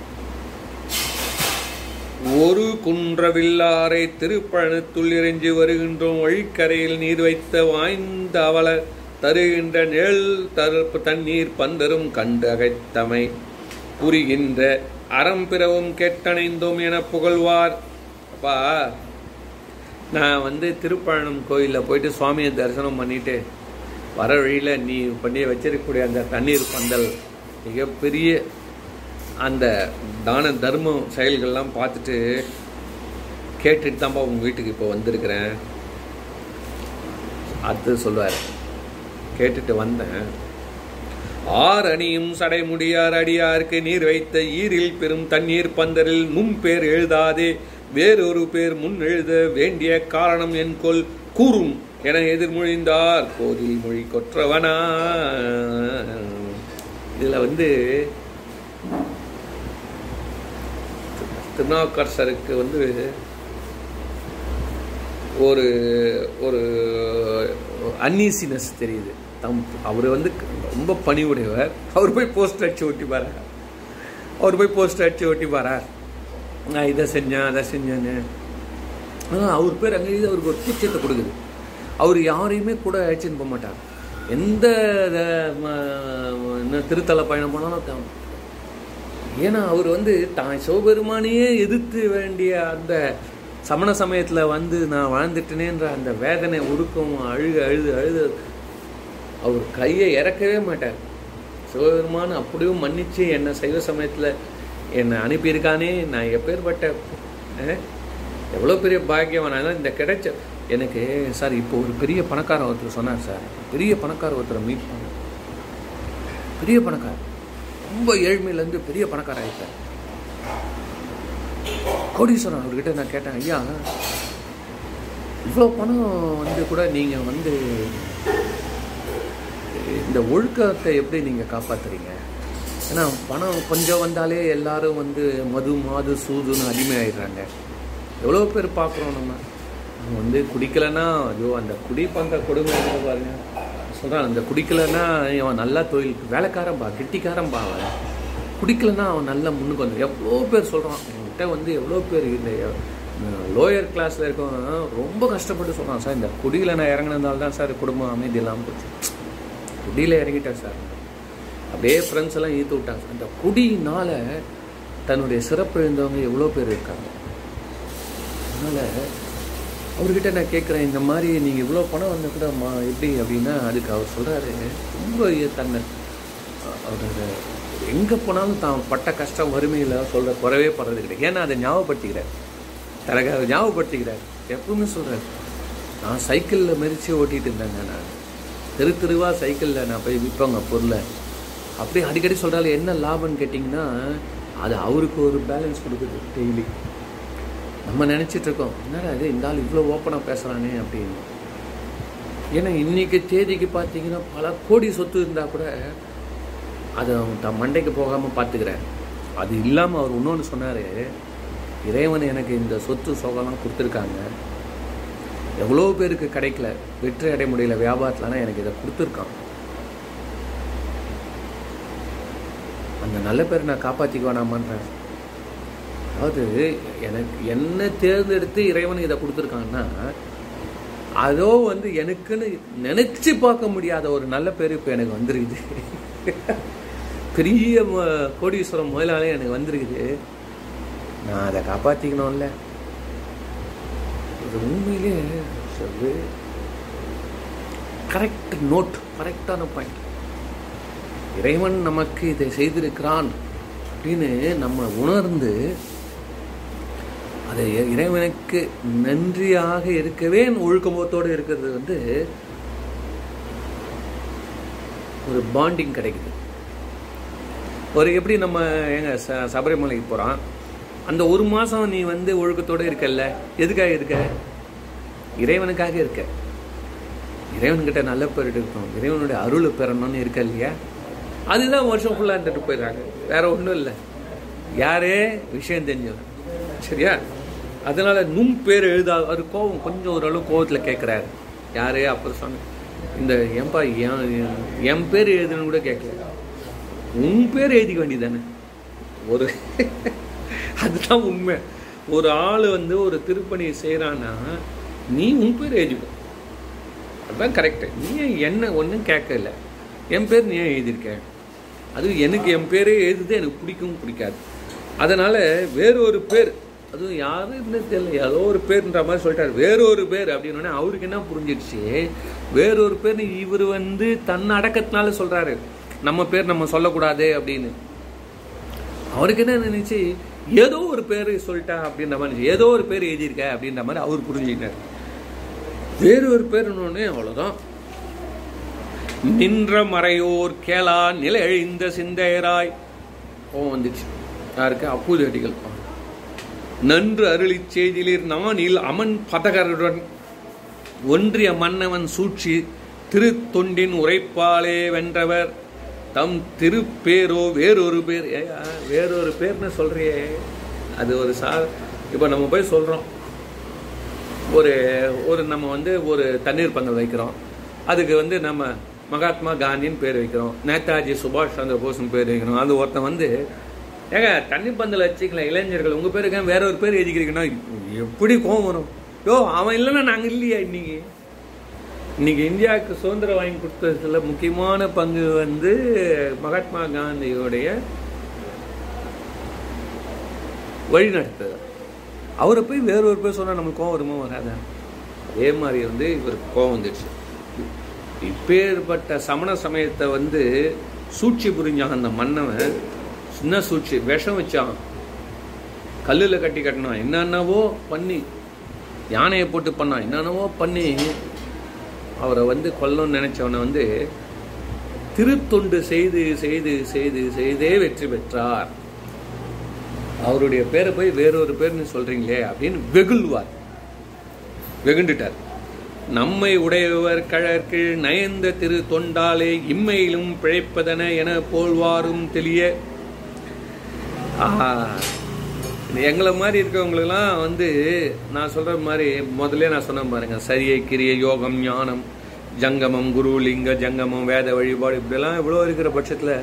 A: ஒரு குன்றவில்லாரை திருப்பழனத்துள் இறைஞ்சி வருகின்றோம். வழிக்கரையில் நீர் வைத்த வாய்ந்த அவலை தருகின்ற நிழல் தருப்பு தண்ணீர் பந்தரும் கண்டகைத்தமை. புரிகின்ற அறம் பிறவும் கெட்டணைந்தோம் என புகழ்வார். அப்பா நான் வந்து திருப்பழனம் கோயிலில் போயிட்டு சுவாமியை தரிசனம் பண்ணிட்டு வர வழியில் நீ பண்ணி வச்சிருக்கக்கூடிய அந்த தண்ணீர் பந்தல் மிகப்பெரிய அந்த தான தர்மம் செயல்கள்லாம் பார்த்துட்டு கேட்டுட்டு தான்ப்பா உங்கள் வீட்டுக்கு இப்போ வந்திருக்கிறேன். அது சொல்லுவார். கேட்டுட்டு வந்தேன். ஆர் அணியும் சடைமுடியார் அடியாருக்கு நீர் வைத்த ஈரில் பெரும் தண்ணீர் பந்தரில் முன் பேர் எழுதாதே வேறொரு பேர் முன் எழுத வேண்டிய காரணம் என் கொல் கூறும் என எதிர்மொழிந்தார். கோதில் மொழி கொற்றவனா? இதில் வந்து திருநாவுக்கரசருக்கு வந்து ஒரு ஒரு அன்னீசினஸ் தெரியுது. தம் அவர் வந்து ரொம்ப பணிவுடையவர். அவர் போய் போஸ்டர் அடிச்சு ஒட்டி பாரார் அவர் போய் போஸ்டர் அடிச்சு ஒட்டி பாரார். நான் இதை செஞ்சேன் அதை செஞ்சேன்னு. ஆனால் அவர் பேர் அங்கே இது அவருக்கு ஒரு கூச்சத்தை கொடுக்குது. அவர் யாரையுமே கூட அழைச்சின்னு போக மாட்டார். எந்த என்ன திருத்தல பயணம் போனாலும் தான் ஏன்னா அவர் வந்து தான் சிவபெருமானையே எதிர்த்து வேண்டிய அந்த சமண சமயத்தில் வந்து நான் வாழ்ந்துட்டேனேன்ற அந்த வேதனை உருக்கம் அழுக அழுது அழுது அவர் கையை இறக்கவே மாட்டார். சிவபெருமான் அப்படியும் மன்னிச்சு என்னை சைவ சமயத்தில் என்னை அனுப்பியிருக்கானே நான் எப்பேற்பட்ட எவ்வளோ பெரிய பாக்கியவான் இந்த கிடைச்ச எனக்கு சார் இப்போ ஒரு பெரிய பணக்காரன் ஒருத்தர் சொன்னார் சார் பெரிய பணக்கார ஒருத்தரை மீட் பண்ண. பெரிய பணக்கார ரொம்ப ஏழ்மையிலேருந்து பெரிய பணக்கார ஆகிட்டார் கோடீஸ்வரன் அவர்கிட்ட நான் கேட்டேன் ஐயா இவ்வளோ பணம் வந்து கூட நீங்கள் வந்து இந்த ஒழுக்கத்தை எப்படி நீங்கள் காப்பாத்துறீங்க? ஏன்னா பணம் கொஞ்சம் வந்தாலே எல்லாரும் வந்து மது மாது சூதுன்னு அடிமையாயிடுறாங்க. எவ்வளோ பேர் பார்க்குறோம் நம்ம? அவன் வந்து குடிக்கலைன்னா ஐயோ அந்த குடி கொடுமை பாருங்க. சொல்கிறான் அந்த குடிக்கலைன்னா அவன் நல்லா தொழில் வேலைக்காரன் பா கெட்டிக்காரன் பா அவன். குடிக்கலைன்னா அவன் நல்லா முன்னுக்கு வந்து எவ்வளோ பேர் சொல்கிறான் அவன்கிட்ட வந்து எவ்வளோ பேர் இந்த லோயர் கிளாஸில் இருக்கவன் ரொம்ப கஷ்டப்பட்டு சொல்கிறான் சார் இந்த குடியில் நான் இறங்கினதால தான் சார் குடும்பம் அமைதி இல்லாமல் போச்சு. குடியில் இறங்கிட்டேன் சார். அப்படியே ஃப்ரெண்ட்ஸ் எல்லாம் ஈர்த்து விட்டாங்க அந்த குடியினால தன்னுடைய சிறப்பு எழுந்தவங்க எவ்வளோ பேர் இருக்காங்க? அதனால் அவர்கிட்ட நான் கேட்குறேன் இந்த மாதிரி நீங்கள் இவ்வளோ பணம் வந்த கூட மா எப்படி அப்படின்னா அதுக்கு அவர் சொல்கிறாரு ரொம்ப தன்னை அவர் எங்கே போனாலும் தான் பட்ட கஷ்டம் வறுமையில் சொல்கிற குறவே படுறது கிடையாது. ஏன்னா அதை ஞாபகப்படுத்திக்கிறார். தரக அதை ஞாபகப்படுத்திக்கிறார். எப்பவுமே சொல்கிறார் நான் சைக்கிளில் மெரிச்சு ஓட்டிகிட்டு இருந்தேங்க நான். தெரு தெருவாக சைக்கிளில் நான் போய் விற்பேங்க பொருளை. அப்படியே அடிக்கடி சொல்கிறாரு என்ன லாபம்னு கேட்டிங்கன்னா அது அவருக்கு ஒரு பேலன்ஸ் கொடுக்குது டெய்லி நம்ம நினச்சிட்ருக்கோம் என்னடா இது இந்த ஆள் இவ்வளோ ஓப்பனாக பேசுகிறானே அப்படின்னு. ஏன்னா இன்றைக்கி தேதிக்கு பார்த்தீங்கன்னா பல கோடி சொத்து இருந்தால் கூட அதை அவன் தன் மண்டைக்கு போகாமல் பார்த்துக்கிறேன் அது இல்லாமல் அவர் இன்னொன்று சொன்னார் இறைவன் எனக்கு இந்த சொத்து சோகம்லாம் கொடுத்துருக்காங்க. எவ்வளோ பேருக்கு கிடைக்கல வெற்றி அடைய முடியல வியாபாரத்தில்னா எனக்கு இதை கொடுத்துருக்கான் அந்த நல்ல பேரை நான் காப்பாற்றிக்க வேணாமான்றேன் அதாவது எனக்கு என்ன தேர்ந்தெடுத்து இறைவன் இதை கொடுத்துருக்காங்கன்னா அதோ வந்து எனக்குன்னு நினச்சி பார்க்க முடியாத ஒரு நல்ல பேர் இப்போ எனக்கு வந்துருக்குது. பெரிய ம- கோடீஸ்வரம் முதலாளி எனக்கு வந்துருக்குது. நான் அதை காப்பாற்றிக்கணும்ல இது உண்மையிலே சொல்லு கரெக்ட் நோட் கரெக்டான பாயிண்ட் இறைவன் நமக்கு இதை செய்திருக்கிறான் அப்படின்னு நம்ம உணர்ந்து அது இறைவனுக்கு நன்றியாக இருக்கவே ஒழுக்கமோத்தோடு இருக்கிறது வந்து ஒரு பாண்டிங் கிடைக்குது. ஒரு எப்படி நம்ம எங்க ச சபரிமலைக்கு போகிறோம் அந்த ஒரு மாதம் நீ வந்து ஒழுக்கத்தோடு இருக்கல்ல? எதுக்காக இருக்க? இறைவனுக்காக இருக்க. இறைவன்கிட்ட நல்ல பேர் எடுக்கணும் இறைவனுடைய அருள் பெறணும்னு இருக்க இல்லையா? அதுதான் வருஷம் ஃபுல்லாக இருந்துட்டு போயிடுறாங்க. வேற ஒன்றும் இல்லை. யாரே விஷயம் தெரிஞ்சவன் சரியா? அதனால நும் பேர் எழுதாது அவர் கோவம். கொஞ்சம் ஓரளவு கோவத்தில் கேட்குறாரு யாரே? அப்புறம் சொன்ன இந்த ஏன்பா என் என் பேர் எழுதுன்னு கூட கேட்கல உன் பேர் எழுதிக்க வேண்டியதானே ஒரு அதுதான் உண்மை. ஒரு ஆள் வந்து ஒரு திருப்பணியை செய்கிறான்னா நீ உன் பேர் எழுதிக்கோ. அதுதான் கரெக்டு நீ ஏன் என்ன ஒன்றும் கேட்கல. என் பேர் நீ ஏன் எழுதியிருக்க? அது எனக்கு என் பேரே எழுதுது எனக்கு பிடிக்கும் பிடிக்காது. அதனால் வேறொரு பேர் அதுவும் யாருன்னு தெரியல ஏதோ ஒரு பேர்ன்ற மாதிரி சொல்லிட்டாரு. வேறொரு பேர் அப்படின்னோடனே அவருக்கு என்ன புரிஞ்சிடுச்சு வேறொரு பேர் இவர் வந்து தன் அடக்கத்தினால சொல்கிறாரு நம்ம பேர் நம்ம சொல்லக்கூடாது அப்படின்னு. அவருக்கு என்ன நினைச்சு? ஏதோ ஒரு பேர் சொல்லிட்டேன் அப்படின்ற மாதிரி ஏதோ ஒரு பேர் எழுதியிருக்க அப்படின்ற மாதிரி அவர் புரிஞ்சுக்கிட்டார். வேறு ஒரு பேர் இன்னொன்னு அவ்வளோதான் நின்ற மறையோர் கேளா நிலை அழிந்த சிந்தையராய். கோவம் வந்துச்சு. யாருக்கு? அப்பூதடிகள். நன்று அருளி செய்திலிர் நானில் அமன் பதகருடன் ஒன்றிய மன்னவன் சூழ்ச்சி திருத்தொண்டின் உரைப்பாலே வென்றவர். தம் திருப்பேரோ வேறொரு பேர். ஏயா வேறொரு பேர்னு சொல்கிறியே அது ஒரு சா இப்போ நம்ம போய் சொல்கிறோம் ஒரு ஒரு நம்ம வந்து ஒரு தண்ணீர் பந்தல் வைக்கிறோம். அதுக்கு வந்து நம்ம மகாத்மா காந்தின்னு பேர் வைக்கிறோம். நேதாஜி சுபாஷ் சந்திர போஸ்னு பேர் வைக்கிறோம். அது ஒருத்தன் வந்து ஏங்க தண்ணீர் பந்தல் வச்சுக்கலாம் இளைஞர்கள் உங்கள் பேருக்கு வேற ஒரு பேர் எழுதிக்கிறீங்கன்னா எப்படி கோவம் வரும்? யோ அவன் இல்லைன்னா நாங்கள் இல்லையா இன்னைக்கு? இன்னைக்கு இந்தியாவுக்கு சுதந்திரம் வாங்கி கொடுத்ததுல முக்கியமான பங்கு வந்து மகாத்மா காந்தியோடைய வழிநடத்துது அவரை போய் வேற ஒரு பேர் சொன்னால் நம்மளுக்கு கோவம் வருமோ வராதா? அதே மாதிரி வந்து இவருக்கு கோவம் வந்துடுச்சு. இப்பேற்பட்ட சமண சமயத்தை வந்து சூழ்ச்சி புரிஞ்சான் அந்த மன்னவன். சின்ன சூழ்ச்சி விஷம் வச்சான். கல்லில் கட்டி கட்டினான். என்னென்னவோ பண்ணி யானையை போட்டு பண்ணான். என்னென்னவோ பண்ணி அவரை வந்து கொல்லணும்னு நினச்சவனை வந்து திருத்தொண்டு செய்து செய்து செய்து செய்தே வெற்றி பெற்றார். அவருடைய பேரை போய் வேறொரு பேர்னு சொல்கிறீங்களே அப்படின்னு வெகுள்வார். வெகுண்டுட்டார். நம்மை உடையவர் கழற்கு நயந்த திரு தொண்டாலே இம்மையிலும் பிழைப்பதென என போல்வாரும் தெளிய. ஆஹா. எங்களை மாதிரி இருக்கவங்களுக்கெல்லாம் வந்து நான் சொல்கிற மாதிரி முதல்ல நான் சொன்ன பாருங்கள் சரியை கிரிய யோகம் ஞானம் ஜங்கமம் குரு லிங்க ஜங்கமம் வேத வழிபாடு இப்படிலாம் இவ்வளோ இருக்கிற பட்சத்தில்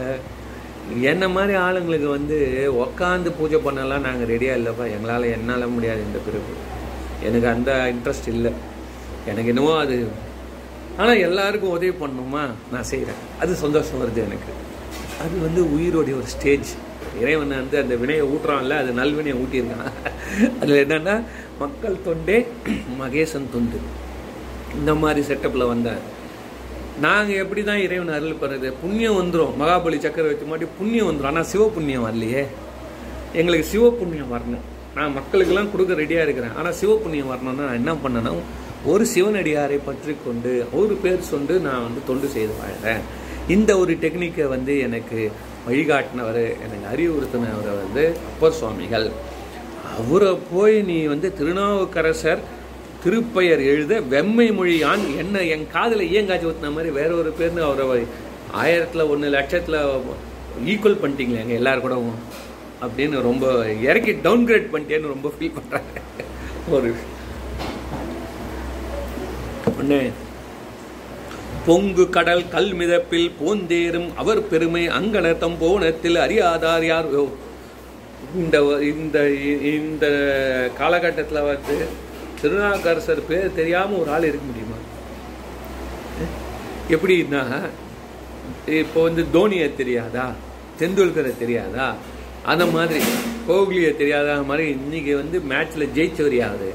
A: என்ன மாதிரி ஆளுங்களுக்கு வந்து உக்காந்து பூஜை பண்ணலாம் நாங்கள் ரெடியாக இல்லைப்பா. எங்களால் என்னால் முடியாது இந்த பிறகு எனக்கு அந்த இன்ட்ரெஸ்ட் இல்லை. எனக்கு என்னவோ அது. ஆனால் எல்லாருக்கும் உதவி பண்ணணுமா? நான் செய்கிறேன் அது சந்தோஷம் வருது எனக்கு. அது வந்து உயிரோடைய ஒரு ஸ்டேஜ் இறைவன் வந்து அந்த வினையை ஊட்டுறான்ல அது நல்வினையை ஊட்டியிருக்கான். அதில் என்னென்னா மக்கள் தொண்டே மகேசன் தொண்டு. இந்த மாதிரி செட்டப்பில் வந்தேன் நாங்கள் எப்படி தான் இறைவன் அருள் பண்ணுறது புண்ணியம் வந்துடும் மகாபலி சக்கரவர்த்தி மாட்டி புண்ணியம் வந்துடும் ஆனால் சிவ புண்ணியம் வரலையே. எங்களுக்கு சிவ புண்ணியம் வரணும். நான் மக்களுக்கெல்லாம் கொடுக்க ரெடியாக இருக்கிறேன். ஆனால் சிவ புண்ணியம் வரணும்னா நான் என்ன பண்ணேன்னா ஒரு சிவனடியாரை பற்றி கொண்டு ஒரு பேர் சொண்டு நான் வந்து தொண்டு செய்து வாழ்கிறேன் இந்த ஒரு டெக்னிக்கை வந்து எனக்கு வழிகாட்டினவர் எனக்கு அறிவுறுத்தினவர் வந்து அப்பர் சுவாமிகள். அவரை போய் நீ வந்து திருநாவுக்கரசர் திருப்பெயர் எழுத வெம்மை மொழியான் என்ன என் காதில் ஈயங்காய்ச்சி ஊற்றின மாதிரி வேற ஒரு பேர்னு அவரை ஆயிரத்தில் ஒன்று லட்சத்தில் ஈக்குவல் பண்ணிட்டீங்களே எங்கள் எல்லாரும் கூடவும் அப்படின்னு ரொம்ப இறக்கி டவுன்கிரேட் பண்ணிட்டேன்னு ரொம்ப ஃபீல் பண்ணுறாங்க ஒரு ஒன்று பொங்கு கடல் கல் மிதப்பில் போந்தேறும் அவர் பெருமை அங்கனத்தம் போனத்தில் அறியாதார் யார்? இந்த இந்த இந்த காலகட்டத்தில் வந்து திருநாவுக்கரசர் பேர் தெரியாமல் ஒரு ஆள் இருக்க முடியுமா? எப்படின்னா இப்போ வந்து தோனியை தெரியாதா? தெண்டுல்கரை தெரியாதா? அந்த மாதிரி கோஹ்லியை தெரியாத மாதிரி இன்னைக்கு வந்து மேட்ச்சில் ஜெயிச்சவர் யாரு?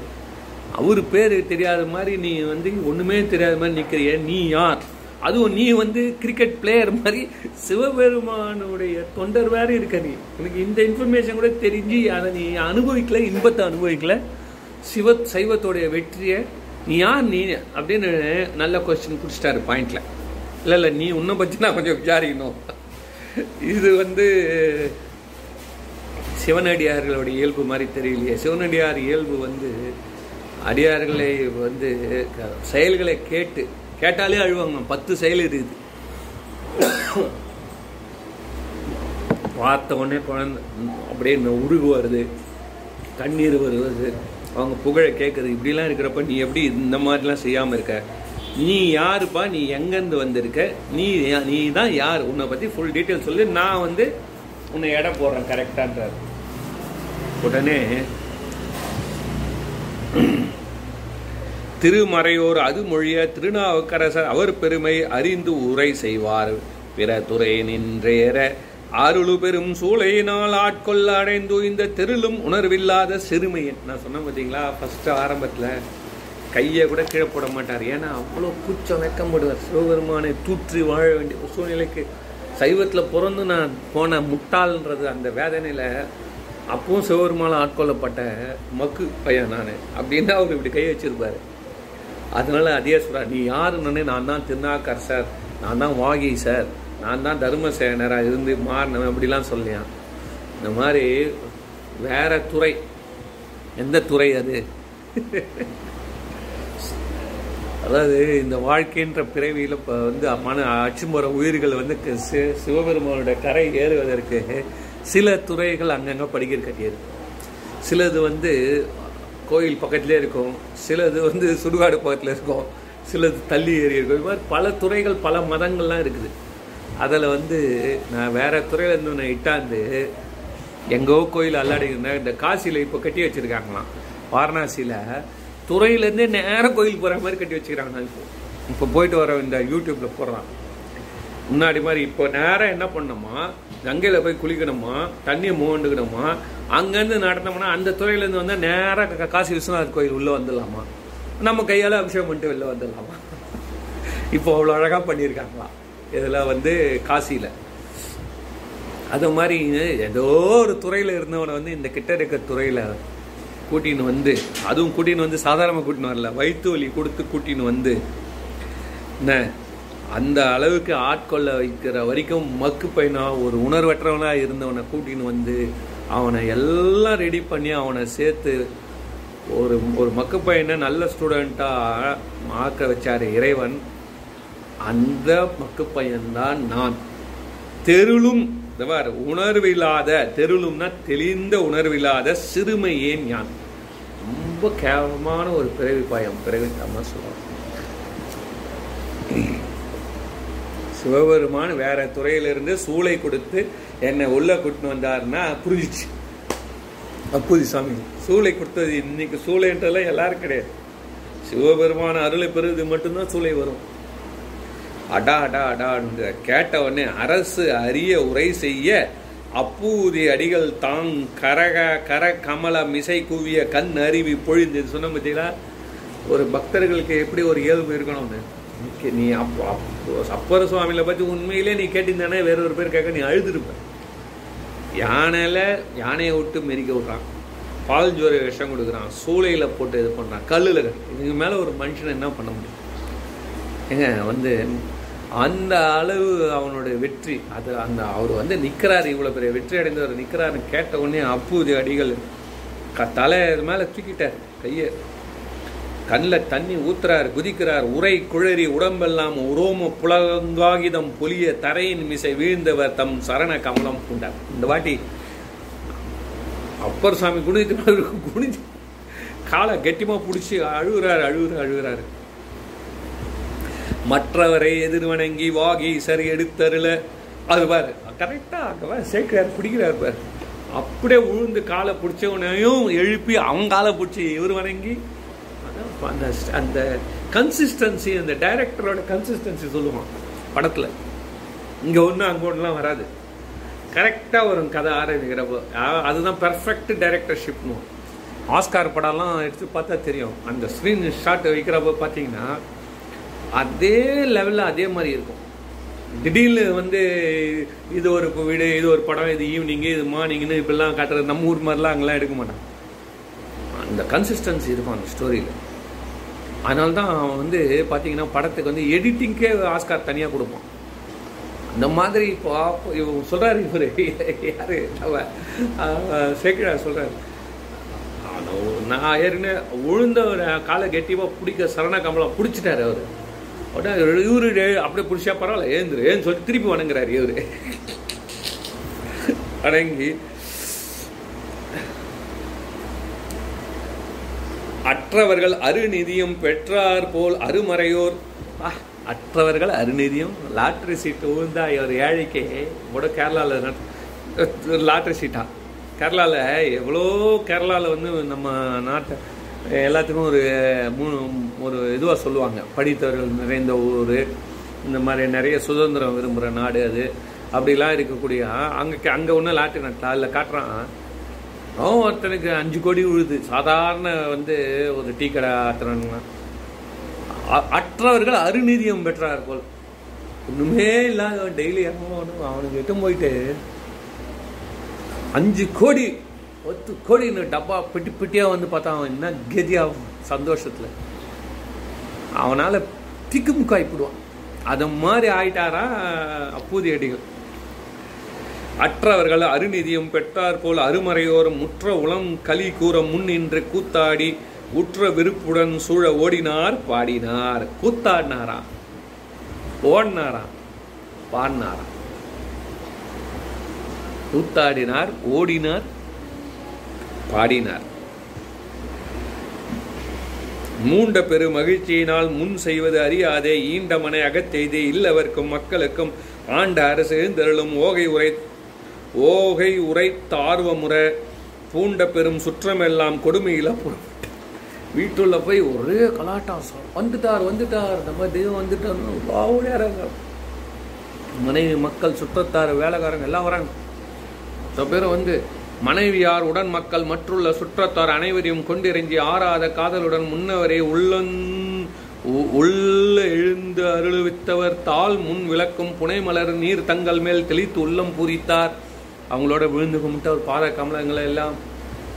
A: அவர் பேர் தெரியாத மாதிரி நீ வந்து ஒன்றுமே தெரியாத மாதிரி நிற்கிறிய நீ யார்? அதுவும் நீ வந்து கிரிக்கெட் பிளேயர் மாதிரி சிவபெருமானுடைய தொண்டர் வேறு இருக்க நீ. எனக்கு இந்த இன்ஃபர்மேஷன் கூட தெரிஞ்சு அதை நீ அனுபவிக்கல இன்பத்தை அனுபவிக்கல. சிவ சைவத்தோடைய வெற்றியை நீ யார் நீ? அப்படின்னு நல்ல கொஸ்டின் பிடிச்சிட்டாரு பாயிண்டில் இல்லை இல்லை நீ உன்னை பற்றி நான் கொஞ்சம் விசாரிக்கணும். இது வந்து சிவனடியார்களுடைய இயல்பு மாதிரி தெரியலையே. சிவனடியார் இயல்பு வந்து அடியார்களை வந்து க- செயல்களை கேட்டு கேட்டாலே அழுவாங்க. பத்து செயல் இருக்குது. பார்த்த உடனே குழந்தை அப்படியே உருகு வருது. கண்ணீர் வருவது அவங்க புகழை கேட்குறது இப்படிலாம் இருக்கிறப்ப நீ எப்படி இந்த மாதிரிலாம் செய்யாமல் இருக்க? நீ யாருப்பா? நீ எங்கேருந்து வந்திருக்க? நீ யா- நீ தான் யார்? உன்னை பற்றி ஃபுல் டீட்டெயில் சொல்லி நான் வந்து உன்னை இடம் போடுறேன். கரெக்டான்றார் உடனே திருமறையோர் அது மொழிய திருநாவுக்கரசர் அவர் பெருமை அறிந்து உரை செய்வார். பிற துறை நின்றேற அருளு பெரும் சூளையினால் ஆட்கொள்ள அடைந்து இந்த தெருளும் உணர்வில்லாத சிறுமையன் நான் சொன்னேன் பார்த்தீங்களா ஃபஸ்ட்டு ஆரம்பத்தில் கையை கூட கீழே போட மாட்டார். ஏன்னா அவ்வளோ கூச்சம் வெக்கப்படுவார் சிவபெருமானை தூற்றி வாழ வேண்டிய ஒரு சூழ்நிலைக்கு சைவத்தில் பிறந்து நான் போன முட்டாள்ன்றது அந்த வேதனையில் அப்பவும் சிவபெருமானால் ஆட்கொள்ளப்பட்ட மக்கு பையன் நான் அப்படின்னு அவர் இப்படி கை வச்சிருப்பாரு. அதனால அதே சொல்கிறார் நீ யாருன்னு நான் தான் திருநாக்கரசர் நான் தான் வாகி சார். நான் தான் தர்மசேனராக இருந்து மாறினவன் அப்படிலாம் சொல்லியான் இந்த மாதிரி வேற துறை. எந்த துறை அது? அதாவது இந்த வாழ்க்கைன்ற பிறவியில் இப்போ வந்து மன அச்சுமுறை உயிர்கள் வந்து சி- சிவபெருமானோட கரை ஏறுவதற்கு சில துறைகள் அங்கங்கே படிக்கிற கட்டியது சிலது வந்து கோயில் பக்கத்துலேயே இருக்கும் சிலது வந்து சுடுகாடு பக்கத்தில் இருக்கும் சிலது தள்ளி ஏறி இருக்கும். இது மாதிரி பல துறைகள் பல மதங்கள்லாம் இருக்குது. அதில் வந்து நான் வேறு துறையிலேருந்து நான் இட்டாந்து எங்கோ கோயில் அல்லாடிக்கிறேன் இந்த காசியில் இப்போ கட்டி வச்சிருக்காங்களாம். வாரணாசியில் துறையிலேருந்தே நேராக கோயில் போகிற மாதிரி கட்டி வச்சுக்கிறாங்க இப்போ. இப்போ போயிட்டு வர இந்த யூடியூப்பில் போடுறான். முன்னாடி மாதிரி இப்போ நேராக என்ன பண்ணோமா கங்கையில் போய் குளிக்கணுமா தண்ணியை மூண்டுக்கணுமா அங்கேருந்து நடந்தோம்னா அந்த துறையிலேருந்து வந்தால் நேராக காசி விஸ்வநாதர் கோயில் உள்ளே வந்துடலாமா? நம்ம கையால் அபிஷேகம் பண்ணிட்டு வெளில வந்துடலாமா? இப்போ அவ்வளோ அழகாக பண்ணியிருக்காங்களா? இதில் வந்து காசியில். அது மாதிரி ஏதோ ஒரு துறையில் இருந்தவனை வந்து இந்த கிட்ட இருக்க துறையில் கூட்டின்னு வந்து அதுவும் கூட்டின்னு வந்து சாதாரணமாக கூட்டின்னு வரல வயிற்று வலி கொடுத்து கூட்டின்னு வந்து என்ன அந்த அளவுக்கு ஆட்கொள்ள வைக்கிற வரைக்கும் மக்கு பையனா ஒரு உணர்வற்றவனாக இருந்தவனை கூட்டின்னு வந்து அவனை எல்லாம் ரெடி பண்ணி அவனை சேர்த்து ஒரு ஒரு மக்கு பையனை நல்ல ஸ்டூடெண்ட்டாக ஆக்க வச்சார் இறைவன். அந்த மக்கு பையன்தான் நான். தெருளும் இந்த உணர்வில்லாத தெருளும்னா தெளிந்த உணர்வில்லாத சிறுமையேன் யான் ரொம்ப கேவலமான ஒரு பிறவி பாயம் பிறவி தான் சொல்லுவாங்க. சிவபெருமான் வேற துறையிலிருந்து சூளை கொடுத்து என்னை உள்ள கூட்டின்னு வந்தாருன்னா புரிஞ்சிச்சு. அப்புதி சாமி சூளை கொடுத்தது இன்னைக்கு சூளைன்றதெல்லாம் எல்லாரும் கிடையாது. சிவபெருமான அருளை பெறுவது மட்டும்தான் சூளை வரும். அடா அடா அடான்னு கேட்ட உடனே அரசு அரிய உரை செய்ய அப்பூதி அடிகள் தாங் கரக கர கமல மிசை கூவிய கண் அருவி பொழிந்தது. சொன்ன பார்த்தீங்களா ஒரு பக்தர்களுக்கு எப்படி ஒரு இயல்பு இருக்கணும்னு நீ அப்போ அப்போ அப்பர சுவாமியில பற்றி உண்மையிலே நீ கேட்டிருந்தானே வேற ஒரு பேர் கேட்க நீ அழுதுருப்ப. யானையில யானையை விட்டு மெரிக்க விட்றான். பால் ஜோர விஷம் கொடுக்குறான். சூளையில் போட்டு இது பண்ணுறான் கல்லுல இதுக்கு மேலே ஒரு மனுஷன் என்ன பண்ண முடியும்? ஏங்க வந்து அந்த அளவு அவனுடைய வெற்றி. அது அந்த அவர் வந்து நிற்கிறாரு இவ்வளோ பெரிய வெற்றி அடைந்தவர் நிற்கிறாருன்னு கேட்ட உடனே அப்பூதி அடிகள் க தலை இது மேலே தூக்கிட்டார். கையை கண்ணில் தண்ணி ஊத்துறார் குதிக்கிறார் உரை குழறி உடம்பெல்லாம் உரோம புலங்காகிதம் பொலிய தரையின் மிசை வீழ்ந்தவர் தம் சரண கமலம் பூண்டார். இந்த வாட்டி அப்பர் சாமி குனிஞ்சு குனிஞ்சு காலை கெட்டிமா பிடிச்சி அழுகுறாரு அழுகுறாரு அழுகுறாரு. மற்றவரை எதிர்வணங்கி வாகி சரி எடுத்தருல அது பாரு கரெக்டா அங்கே சேர்க்கிறார் பிடிக்கிறார் பாரு. அப்படியே உழுந்து காலை பிடிச்சவனையும் எழுப்பி அவன் காலை பிடிச்சி இவர் வணங்கி அந்த அந்த கன்சிஸ்டன்சி அந்த டைரக்டரோட கன்சிஸ்டன்சி சொல்லுவான் படத்தில். இங்கே ஒன்று அங்கே ஒன்றுலாம் வராது. கரெக்டாக வரும் கதை ஆரம்பிக்கிறப்போ அதுதான் பெர்ஃபெக்ட் டைரக்டர்ஷிப்னு ஆஸ்கார் படம்லாம் எடுத்து பார்த்தா தெரியும். அந்த ஸ்க்ரீன் ஷாட் வைக்கிறப்போ பார்த்தீங்கன்னா அதே லெவலில் அதே மாதிரி இருக்கும். திடீர்னு வந்து இது ஒரு வீடு இது ஒரு படம் இது ஈவினிங்கு இது மார்னிங்னு இப்படிலாம் காட்டுறது நம்ம ஊர் மாதிரிலாம் அங்கெல்லாம் எடுக்க மாட்டான். அந்த கன்சிஸ்டன்சி இருக்கும் அந்த ஸ்டோரியில் அதனால தான் அவன் வந்து பார்த்தீங்கன்னா படத்துக்கு வந்து எடிட்டிங்க்கே ஆஸ்கார் தனியாக கொடுப்பான். இந்த மாதிரி இப்போ ஆப்போ- இவன் சொல்கிறாரு இவர். யார்? நம்ம சேக்கிழா சொல்கிறாரு நான் ஏற்கனவே உழுந்த ஒரு காலை கெட்டிவாக பிடிக்க சரண கமலம் பிடிச்சிட்டாரு அவர். உடனே இவரு அப்படியே பிடிச்சா பரவாயில்ல ஏந்துரு ஏன்னு சொல்லிட்டு திருப்பி வணங்குறாரு இவர். வணங்கி அற்றவர்கள் அருநிதியும் பெற்றார் போல் அருமறையோர். அற்றவர்கள் அருநிதியும். லாட்ரி சீட்டு உழுந்தா ஒரு ஏழைக்கு கூட கேரளாவில் லாட்ரி சீட்டா. கேரளாவில் எவ்வளோ கேரளாவில் வந்து நம்ம நாட்டை எல்லாத்துக்கும் ஒரு மூணு ஒரு இதுவாக சொல்லுவாங்க. படித்தவர்கள் நிறைந்த ஊர் இந்த மாதிரி நிறைய சுதந்திரம் விரும்புகிற நாடு அது. அப்படிலாம் இருக்கக்கூடிய அங்கே அங்கே ஒன்றும் லாட்ரி நட்டா அதில் காட்டுறான். ஒருத்தனுக்கு அஞ்சு கோடி விழுது. சாதாரண வந்து ஒரு டீ கடை ஆத்துறானுங்க அ- அற்றவர்கள் அருநிதியம் பெற்றார் போல். ஒன்றுமே இல்லாத டெய்லி இறங்கணும் அவனுக்கு எட்டும் போயிட்டு அஞ்சு கோடி பத்து கோடின்னு டப்பா பிட்டி பிட்டியாக வந்து பார்த்தா அவன் என்ன கெதியாகும் சந்தோஷத்துல. அவனால திக்குமுக்காய்ப்பிடுவான் அதை மாதிரி ஆயிட்டாரா அப்பூதி அடிகள். அற்றவர்கள் அருநிதியும் பெற்றார் போல் அருமறையோரும் முற்ற உளம் களி கூற முன் நின்று கூத்தாடி உற்ற விருப்புடன் சூழ ஓடினார் பாடினார். கூத்தாடினாரா? ஓடினாரா? பாடினாரா? கூத்தாடினார் ஓடினார் பாடினார். மூண்ட பெரு மகிழ்ச்சியினால் முன் செய்வது அறியாதே ஈண்டமனை அகத்தெய்து இல்லவர்க்கும் மக்களுக்கும் ஆண்ட அரசு எழுந்தருளும் ஓகை உரை ஓகை உரைத்த ஆர்வமுற பூண்ட பெரும் சுற்றமெல்லாம் கொடுமையில் புறப்பட்டு வீட்டுள்ள போய் ஒரே கலாட்டம் வந்துட்டார் வந்துட்டார். நம்ம தெய்வம் வந்துட்டார். ஓடியாராங்க மனைவி மக்கள் சுற்றத்தார் வேலைக்காரங்க எல்லாம் வராங்க. சில பேர் வந்து மனைவியார் உடன் மக்கள் மற்றுள்ள சுற்றத்தார் அனைவரையும் கொண்டிறங்கி ஆறாத காதலுடன் முன்னவரே உள்ளன் உ- உள்ள எழுந்து அருளுவித்தவர் தாள் முன் விளக்கும் புனைமலர் நீர் தங்கள் மேல் தெளித்து உள்ளம் பூரித்தார். அவங்களோட விழுந்து கும்பிட்டு அவர் பாத கமலங்களை எல்லாம்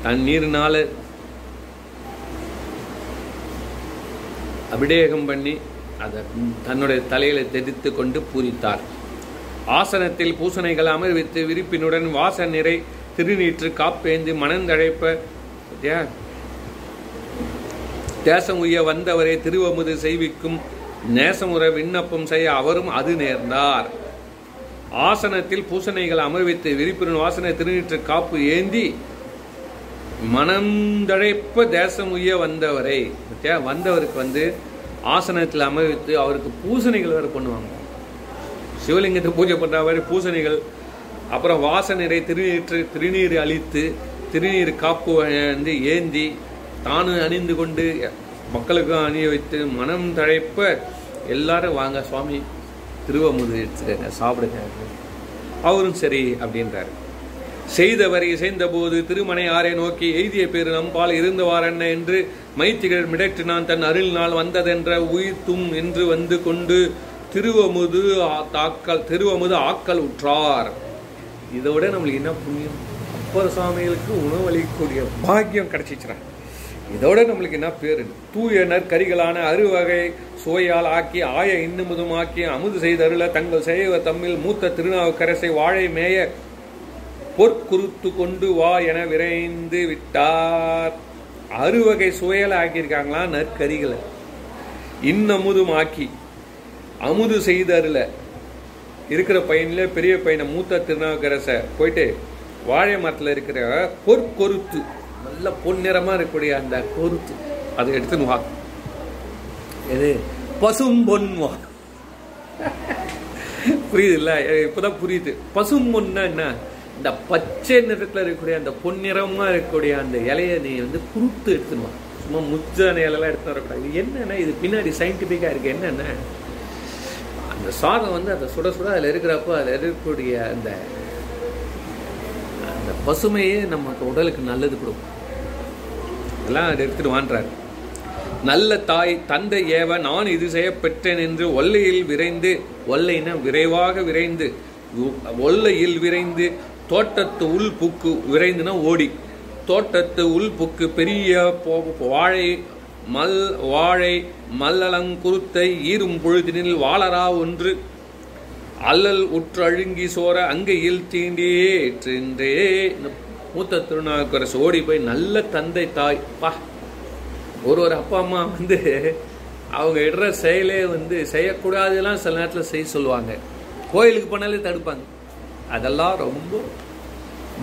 A: தன் அபிடேகம் பண்ணி அதை தன்னுடைய தலையில தெரித்து கொண்டு பூரித்தார். ஆசனத்தில் பூசணைகள் அமர்வித்து விரிப்பினுடன் வாச நிறை திருநீற்று காப்பேந்து மனந்தழைப்ப தேசம் உய வந்தவரை திருவமுது செய்விக்கும் நேசமுற விண்ணப்பம் செய்ய அவரும் அது நேர்ந்தார். ஆசனத்தில் பூசணைகள் அமர்வித்து விரிப்பின் வாசனை திருநீற்று காப்பு ஏந்தி மனந்தழைப்ப தேசம் உய வந்தவரை வந்தவருக்கு வந்து ஆசனத்தில் அமர்வித்து அவருக்கு பூசணைகள் வேறு பண்ணுவாங்க சிவலிங்கத்தை பூஜை பண்ணுற மாதிரி பூசணைகள் அப்புறம் வாசனரை திருநீற்று திருநீர் அழித்து திருநீர் காப்பு வந்து ஏந்தி தானும் அணிந்து கொண்டு மக்களுக்கும் அணிய வைத்து மனம் தழைப்ப எல்லாரும் வாங்க சுவாமி. திருவமுது எடுத்துக்கங்க சாப்பிடுங்க. அவரும் சரி அப்படின்றாரு. செய்தவரை இசைந்தபோது திருமணையாரை நோக்கி எய்திய பேரு நம்பால் இருந்தவார் என்ன என்று மைத்திகள் மிடற்றினான். தன் அருள் நாள் வந்ததென்ற உயிர்த்தும் என்று வந்து கொண்டு திருவமுது தாக்கல் திருவமுது ஆக்கல் உற்றார். இதை விட நம்மளுக்கு என்ன புண்ணியம்? அப்பர் சுவாமிகளுக்கு உணவளிக்கக்கூடிய பாக்கியம் கிடைச்சிச்சுரா இதோட நம்மளுக்கு என்ன பேரு? தூயனர் கரிகளான அறுவகை சுவையால் ஆக்கி ஆய இன்னமுதும் ஆக்கி அமுது செய்தருள தங்கள் செய்வ தம்மில் மூத்த திருநாவுக்கரசை வாழை மேய பொற்குருத்து கொண்டு வா என விரைந்து விட்டார். அறுவகை சுவையால் ஆக்கியிருக்காங்களா நற்கரிகளை? இன்னமுதும் ஆக்கி அமுது செய்தருள இருக்கிற பையனில் பெரிய பையனை மூத்த திருநாவுக்கரசை போயிட்டு வாழை மரத்தில் இருக்கிற பொற்கொருத்து நல்ல பொன்னிறமா இருக்கக்கூடிய அந்த கொருத்து. அதை எடுத்துன்னு வா எது? பசும் பொன் வா புரியுது இல்ல இப்போதான் புரியுது. பசும் பொன்னா என்ன? இந்த பச்சை நிறத்துல இருக்கக்கூடிய அந்த பொன்னிறமாக இருக்கக்கூடிய அந்த இலையை நீ வந்து குருத்து எடுத்துனுவா சும்மா முச்சான இலையெல்லாம் எடுத்து வரக்கூடாது. இது என்னன்னா இது பின்னாடி சயின்டிபிக்கா இருக்குது என்னன்னா அந்த சாதம் வந்து அந்த சுட சுட அதில் இருக்கிறப்போ அதில் இருக்கக்கூடிய அந்த அந்த பசுமையே நமக்கு உடலுக்கு நல்லது கொடுக்கும். அதெல்லாம் அதை எடுத்துட்டு வான்றாரு. நல்ல தாய் தந்தை ஏவ நான் இது செய்ய பெற்றேன் என்று ஒல்லையில் விரைந்து ஒல்லைன விரைவாக விரைந்து ஒல்லையில் விரைந்து தோட்டத்து உள் புக்கு விரைந்துனா ஓடி. தோட்டத்து உள் புக்கு பெரிய வாழை மல் வாழை மல்லலங்குருத்தை ஈரும் பொழுதினில் வாழரா ஒன்று. அல்லல் உற்று அழுங்கி சோர அங்கையில் தீண்டியே ஏற்றென்றே மூத்த திருநாவுக்கரசு ஓடி போய் நல்ல தந்தை தாய் பா ஒரு ஒரு அப்பா அம்மா வந்து அவங்க இடுற செயலே வந்து செய்யக்கூடாதுலாம் சில நேரத்தில் செய்ய சொல்லுவாங்க. கோயிலுக்கு போனாலே தடுப்பாங்க. அதெல்லாம் ரொம்ப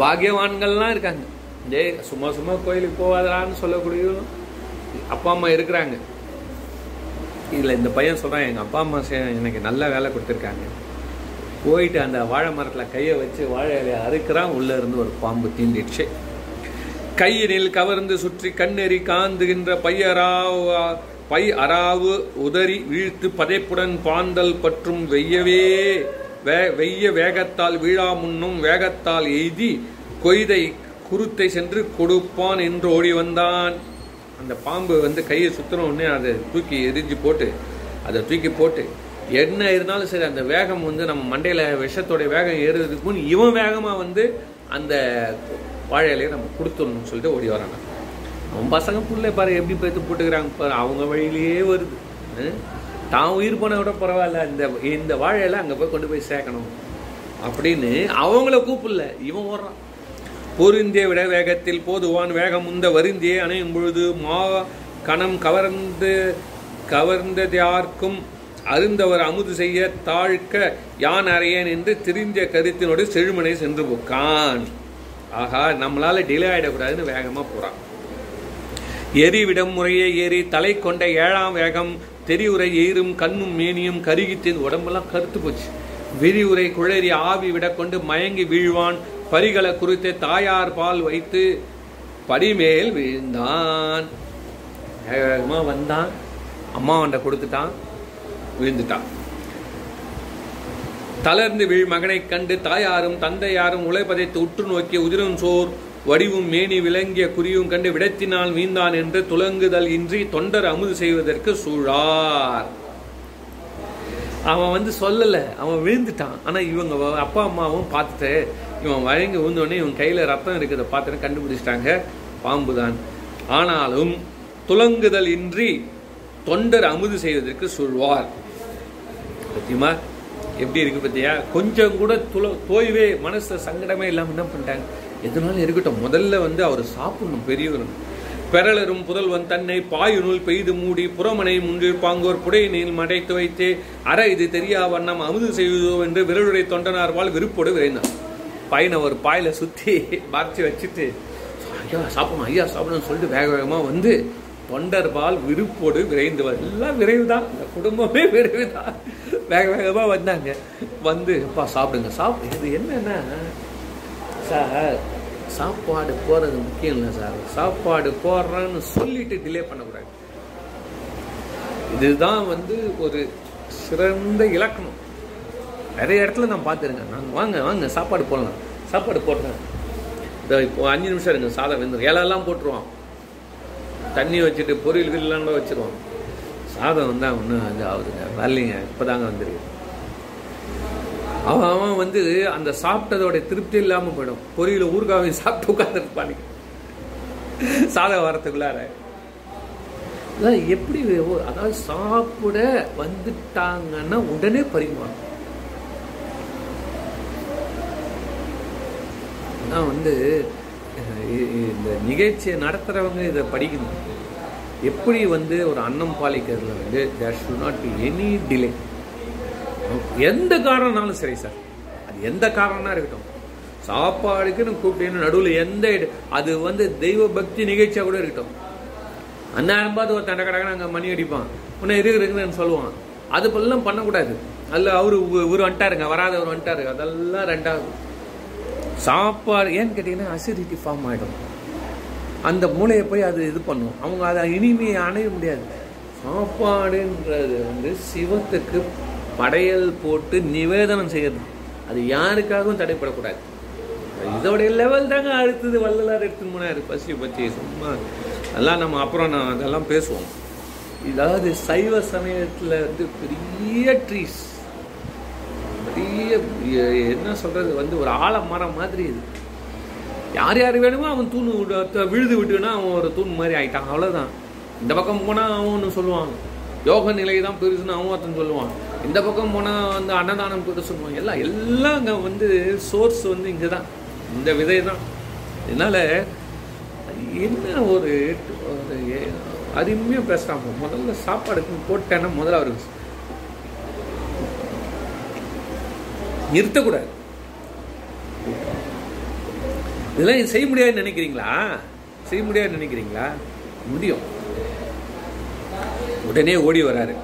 A: பாக்கியவான்கள்லாம் இருக்காங்க. டேய் சும்மா சும்மா கோயிலுக்கு போகாதான்னு சொல்லக்கூடிய அப்பா அம்மா இருக்கிறாங்க. இதில் இந்த பையன் சொல்கிறான் எங்கள் அப்பா அம்மா எனக்கு நல்ல வேலை கொடுத்துருக்காங்க. போயிட்டு அந்த வாழை மரத்தில் கையை வச்சு வாழை இலையை அறுக்கிறான். உள்ளே இருந்து ஒரு பாம்பு தீண்டிடுச்சு. கையினில் கவர்ந்து சுற்றி கண்ணெறி காந்துகின்ற பையராவ பை அராவு உதறி வீழ்த்து பதைப்புடன் பாந்தல் பற்றும் வெய்யவே வே வெய்ய வேகத்தால் வீழா முன்னும் வேகத்தால் எய்தி கொய்தை குருத்தை சென்று கொடுப்பான் என்று ஓடி வந்தான். அந்த பாம்பு வந்து கையை சுத்தின உடனே அதை தூக்கி எரிஞ்சு போட்டு அதை தூக்கி போட்டு என்ன இருந்தாலும் சரி அந்த வேகம் வந்து நம்ம மண்டையில் விஷத்தோட வேகம் ஏறுறதுக்கு இவன் வேகமாக வந்து அந்த வாழை இலையை நம்ம கொடுத்துடணும்னு சொல்லிட்டு ஓடி வராங்க. அவன் பசங்க பிள்ளை பாரு எப்படி பேத்து போட்டுக்கிறாங்க பாரு அவங்க வழியிலேயே வருது. தான் உயிர் போன விட பரவாயில்ல இந்த இந்த வாழை இலை அங்கே போய் கொண்டு போய் சேர்க்கணும் அப்படின்னு அவங்கள கூப்பிடல இவன் ஓடுறான். பொருந்திய விட வேகத்தில் போதுவான் வேகம் உந்த வருந்தியே அணையும் பொழுது மா கணம் கவர்ந்து கவர்ந்தது யாருக்கும் அருந்தவர் அமுது செய்ய தாழ்க்க யான் அறையேன் என்று திரிந்த கருத்தினோடு செழுமனை சென்று போக்கான் ஆகா நம்மளால டிலே ஆயிடக்கூடாதுன்னு வேகமா போறான். எரிவிடம் முறையே ஏறி தலை கொண்ட ஏழாம் வேகம் தெரிவுரை ஏறும் கண்ணும் மேனியும் கருகித்து உடம்பெல்லாம் கருத்து போச்சு. விரிவுரை குழறி ஆவி விட கொண்டு மயங்கி வீழ்வான். பரிகளை குறித்து தாயார் பால் வைத்து படிமேல் வீழ்ந்தான். வேக வந்தான். அம்மாவன்ட்ட கொடுத்துட்டான். விழுந்துட்டான் தளர்ந்து வீழ் மகனை கண்டு தாயாரும் தந்தையாரும் உழைப்பதைத்து உற்று நோக்கி உதிரும் சோர் வடிவும் மேனி விளங்கிய குறியும் கண்டு விடத்தினால் வீந்தான் என்று துலங்குதல் இன்றி தொண்டர் அமுது செய்வதற்கு சூழார். அவன் வந்து சொல்லல அவன் விழுந்துட்டான். ஆனா இவங்க அப்பா அம்மாவும் பார்த்துட்டு இவன் வழங்கி விழுந்தோடனே இவன் கையில ரத்தம் இருக்கிறத பார்த்துட்டு கண்டுபிடிச்சிட்டாங்க. பாம்புதான். ஆனாலும் துலங்குதல் இன்றி தொண்டர் அமுது செய்வதற்கு சொல்வார் பத்தியமா? எப்படி இருக்கு பத்தியா? கொஞ்சம் கூட துள தோய்வே மனசுல சங்கடமே இல்லாமல் என்ன பண்ணிட்டாங்க? எதுனாலும் இருக்கட்டும். முதல்ல வந்து அவர் சாப்பிடணும் பெரியவர். பெறலரும் புதல்வன் தன்னை பாயுனுள் பெய்து மூடி புறமனை முன்றில் பாங்கோர் மடைத்து வைத்து அற இது தெரியா வண்ணம் அமுது செய்வதோ என்று விரலுடைய தொண்டனார்வால் விருப்போடு விரைந்தான். பையனை ஒரு பாயில சுத்தி பார்த்து வச்சுட்டு ஐயா சாப்பிடணும் ஐயா சாப்பிடணும்னு சொல்லிட்டு வேக வேகமாக வந்து தொண்டர்பால் விருப்போடு விரைந்து எல்லாம் விரைவு விரைவுதான். இந்த குடும்பமே <laughs> விரைவுதான். வேக வேகமாக வந்தாங்க. வந்து அப்பா சாப்பிடுங்க. சாப்பிடு இது என்னென்னா சார் சாப்பாடு போகிறது முக்கியம் இல்லை சார். சாப்பாடு போடுறேன்னு சொல்லிட்டு டிலே பண்ணக்கூடாது. இதுதான் வந்து ஒரு சிறந்த இலக்கணம். நிறைய இடத்துல நான் பார்த்துருங்க நாங்கள் வாங்க வாங்க சாப்பாடு போடலாம். சாப்பாடு போடுறேன் இந்த இப்போ அஞ்சு நிமிஷம் இருங்க சாதம் வெந்து இலையெல்லாம் போட்டுருவான். தண்ணி வச்சுட்டு பொரியல் கிரியெல்லாம் கூட வச்சிருவான் சாதம் வந்தால் ஒன்றும் இது ஆகுதுங்க. வரலைங்க. இப்போதாங்க வந்துருக்கு. அவன் அவன் வந்து அந்த சாப்பிட்டதோட திருப்தி இல்லாமல் போயிடும். பொரியல ஊறுகாவை சாப்பிட்டு உட்காந்துருப்பானுங்க சாதம் வரத்துக்குள்ளார அதான் எப்படி அதாவது சாப்பிட வந்துட்டாங்கன்னா உடனே பரிமாறும். நான் வந்து இந்த நிகழ்ச்சியை நடத்துகிறவங்க இதை படிக்கணும். எப்படி வந்து ஒரு அன்னம் பாலிக்கிறதுல வந்து there should not be any delay எந்த காரணம்னாலும் சரி சார். அது எந்த காரணம்னா இருக்கட்டும். சாப்பாடுக்குன்னு கூப்பிட்டேன்னு நடுவில் எந்த இட- அது வந்து தெய்வ பக்தி நிகழ்ச்சியாக கூட இருக்கட்டும். அந்நேரம் பார்த்து ஒரு தண்டை கடை அங்கே மணி அடிப்பான். உன்னை இருக்கு சொல்லுவான். அது பண்ணக்கூடாது. அதில் அவரு இவரு வந்துட்டாருங்க வராதவர் வந்துட்டாரு. அதெல்லாம் ரெண்டாவது. சாப்பாடு ஏன்னு கேட்டிங்கன்னா அசிடிட்டி ஃபார்ம் ஆகிடும் அந்த மூளையை போய் அது இது பண்ணும். அவங்க அதை இனிமையை அணைய முடியாது. சாப்பாடுன்றது வந்து சிவத்துக்கு படையல் போட்டு நிவேதனம் செய்யறது. அது யாருக்காகவும் தடைப்படக்கூடாது. இதோடைய லெவல் தாங்க அடுத்தது வள்ளலார் எடுத்து போனாரு. பசி பற்றி சும்மா. அதெல்லாம் நம்ம அப்புறம் நான் அதெல்லாம் பேசுவோம். இதாவது சைவ சமயத்தில் வந்து பெரிய ட்ரீஸ் பெரிய என்ன சொல்கிறது வந்து ஒரு ஆலமரம் மாதிரி இது. யார் யார் வேணுமோ அவன் தூண் விழுது விட்டுனா அவன் ஒரு தூண் மாதிரி ஆகிட்டான் அவ்வளோதான் இந்த பக்கம் போனால் அவன் ஒன்று சொல்லுவான் யோக நிலை தான் பெருசுன்னு அவன் ஒருத்தன் சொல்லுவான். இந்த பக்கம் போனால் வந்து அன்னதானம் பெருசு சொல்லுவாங்க. எல்லாம் எல்லாம் அங்கே வந்து சோர்ஸ் வந்து இங்கே தான் இந்த விதை தான் இதனால் என்ன ஒரு அருமையாக பேசுகிறாங்க முதல்ல சாப்பாடுக்கு போட்டேன்னா முதல்ல அவருக்கு நிறுத்தக்கூடாது. இதெல்லாம் செய்ய முடியாதுன்னு நினைக்கிறீங்களா? செய்ய முடியாதுன்னு நினைக்கிறீங்களா? முடியும். உடனே ஓடி வராரு.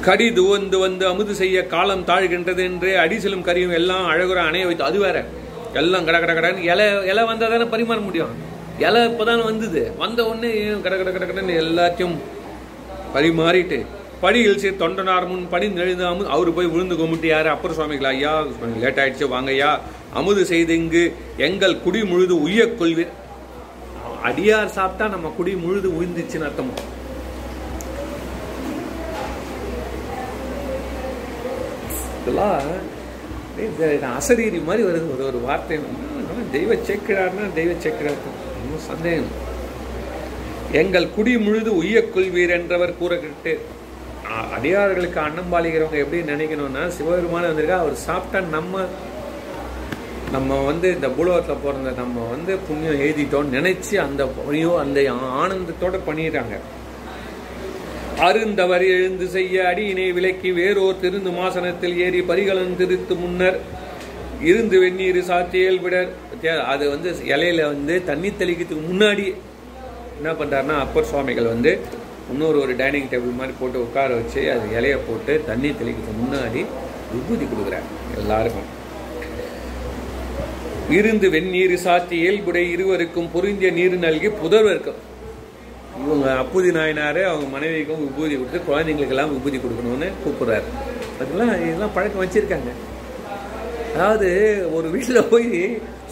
A: கடி துவந்து வந்து அமுது செய்ய காலம் தாழ்கின்றது என்று அடிசலும் கரியும் எல்லாம் அழகுற அணைய வைத்து அது வேற. எல்லாம் கட கட கடன்னு இலை இலை வந்தால் தானே பரிமாற முடியும். இலை இப்போதானே வந்தது. வந்த உடனே கட கட கட கடன்னு எல்லாத்தையும் பரிமாறிட்டு படியில் சே தொண்டனார் முன் படி எழுதாம அவர் போய் விழுந்து கும்பிட்டு யாரு? அப்பர் சுவாமிகள் ஐயா லேட் ஆயிடுச்சு வாங்கய்யா. அமுது செய்து இங்கு எங்கள் குடி முழுது உய்ய கொள்வீர் அடியார் சாப்பிட்டா நம்ம குடி முழுது உயிர்ந்துச்சுன்னு அர்த்தம். இதெல்லாம் அசரீரி மாதிரி வருது ஒரு ஒரு வார்த்தை. தெய்வ சேக்கிழார்னா தெய்வ சேக்கிழார் தான். சந்தேகம். எங்கள் குடி முழுது உய்ய கொள்வீர் என்றவர் கூற கேட்டு அடியார்களுக்கு அன்னம் பாலிக்கிறவங்க எப்படி நினைக்கணும்னா சிவபெருமான வந்திருக்கா அவர் சாப்பிட்டா நம்ம நம்ம வந்து இந்த பூலோகத்தில் பிறந்த நம்ம வந்து புண்ணியம் எழுதிட்டோம்னு நினச்சி அந்த பணியோ அந்த ஆனந்தத்தோட பண்ணிடுறாங்க அருந்தவர் எழுந்து செய்ய அடியினை விலக்கி வேறோர் திருந்து மாசனத்தில் ஏறி பரிகலன் திருத்து முன்னர் இருந்து வெந்நீர் சாத்தியல் விடர் அது வந்து இலையில வந்து தண்ணி தெளிக்கிறதுக்கு முன்னாடி என்ன பண்ணுறாருன்னா அப்பர் சுவாமிகள் வந்து இன்னொரு ஒரு டைனிங் டேபிள் மாதிரி போட்டு உட்கார வச்சு அது இலைய போட்டு தண்ணி தெளிக்கிறதுக்கு முன்னாடி விபூதி கொடுக்குறாரு எல்லாருக்கும். இருந்து வெந்நீர் சாத்தி இயல்புடை இருவருக்கும் பொருந்திய நீர் நல்கி புதர்வருக்கும். இவங்க அப்புதி நாயனாரே அவங்க மனைவிக்கும் விபூதி கொடுத்து குழந்தைங்களுக்கெல்லாம் விபூதி கொடுக்கணும்னு கூப்பிடுறாரு. அதெல்லாம் இதெல்லாம் பழக்கம் வச்சுருக்காங்க. அதாவது ஒரு வீட்டில் போய்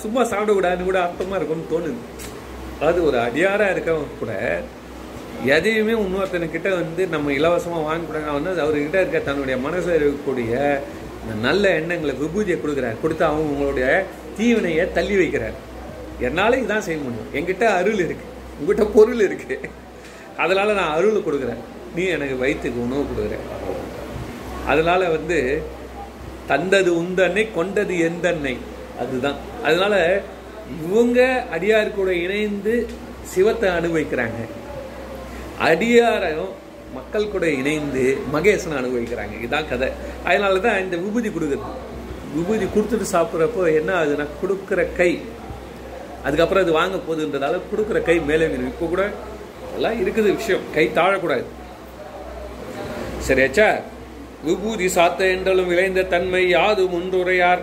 A: சும்மா சாப்பிடக்கூடாதுன்னு கூட அர்த்தமாக இருக்கும்னு தோணுது. அது ஒரு அடியாராக இருக்கவங்க கூட எதையுமே இன்னொருத்தனுக்கிட்ட வந்து நம்ம இலவசமாக வாங்கக்கூடாது வந்து அவர்கிட்ட இருக்க தன்னுடைய மனசில் இருக்கக்கூடிய நல்ல எண்ணங்களை விபூதியை கொடுக்குறார். கொடுத்து அவங்க உங்களுடைய தீவினையை தள்ளி வைக்கிறார். என்னால் இதான் செய்ய முடியும். என்கிட்ட அருள் இருக்குது உங்ககிட்ட பொருள் இருக்குது அதனால் நான் அருள் கொடுக்குறேன். நீ எனக்கு வயிற்றுக்கு உணவு கொடுக்குற. அதனால் வந்து தந்தது உந்தன்னை கொண்டது எந்தன்னை. அதுதான். அதனால் இவங்க அடியார் கூட இணைந்து சிவத்தை அனுபவிக்கிறாங்க. அடியாரையும் மக்கள் கூட இணைந்து மகேசனை அனுபவிக்கிறாங்க. இதுதான் கதை. அதனால தான் இந்த விபூதி கொடுக்குறது விபூதி கொடுத்துட்டு சாப்பிட்றப்போ என்ன ஆகுதுன்னா கொடுக்குற கை. அதுக்கப்புறம் அது வாங்க போகுதுன்றதால கொடுக்குற கை மேலே நிற்கும். இப்போ கூட எல்லாம் இருக்குது விஷயம். கை தாழக்கூடாது. சரியாச்சா விபூதி சாத்த என்றாலும் விளைந்த தன்மை யாது முன்றுரையார்.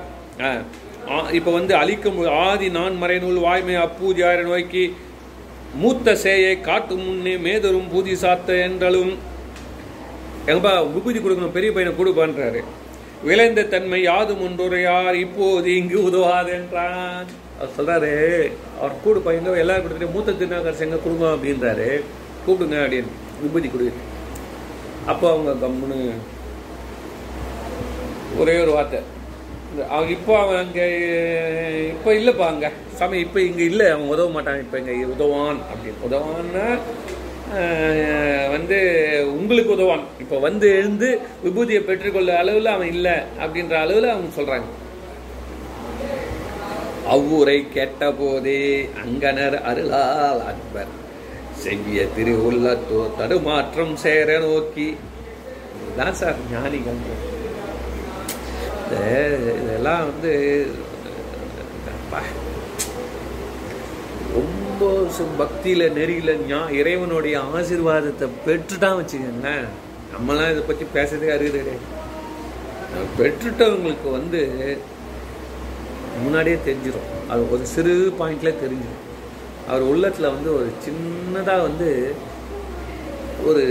A: இப்போ வந்து அழிக்கும் ஆதி நான் மறைநூல் வாய்மை அப்பூதியாரை நோக்கி மூத்த சேயை காட்டும் முன்னே மேதரும் பூதி சாத்த என்றாலும். எங்கப்பா விபூதி கொடுக்கணும் பெரிய பையனை கொடுப்பான்றாரு விளைந்த தன்மை யாது முன்றுரையார் இப்போது இங்கு உதவாது என்றான். அவர் சொல்கிறாரு அவர் கூடு பையங்க எல்லாரும் கொடுத்துட்டு மூத்த திருநாகர் செங்க கொடுங்க அப்படின்றாரு. கூப்பிடுங்க அப்படின்னு விபூதி கொடு. அப்போ அவங்க கம்முன்னு ஒரே ஒரு வார்த்தை. அவங்க இப்போ அவன் அங்கே இப்போ இல்லைப்பா அங்கே. சாமி இப்போ இங்கே இல்லை அவன் உதவ மாட்டான் இப்போ இங்கே உதவான் அப்படின்னு உதவான்னா வந்து உங்களுக்கு உதவான். இப்போ வந்து எழுந்து விபூதியை பெற்றுக்கொள்ள அளவில் அவன் இல்லை அப்படின்ற அளவில் அவங்க சொல்கிறாங்க அவ்வூரை கேட்ட போதே அங்கனர் அருளால் அன்பர். செவ்விய திருவுள்ளத்தோ தடுமாற்றம் சேர நோக்கி. தான் சார் ஞானிகள். இதெல்லாம் வந்து ரொம்ப பக்தியில் நெறியில் ஞா இறைவனுடைய ஆசீர்வாதத்தை பெற்றுட்டான் வச்சுக்கோங்களேன் நம்மளாம் இதை பற்றி பேசுறதே அருகது கிடையாது பெற்றுட்டவங்களுக்கு வந்து முன்னாடியே தெரிஞ்சிடும் அது ஒரு சிறு பாயிண்டில் தெரிஞ்சிடும் அவர் உள்ளத்தில் வந்து ஒரு சின்னதாக வந்து ஒரு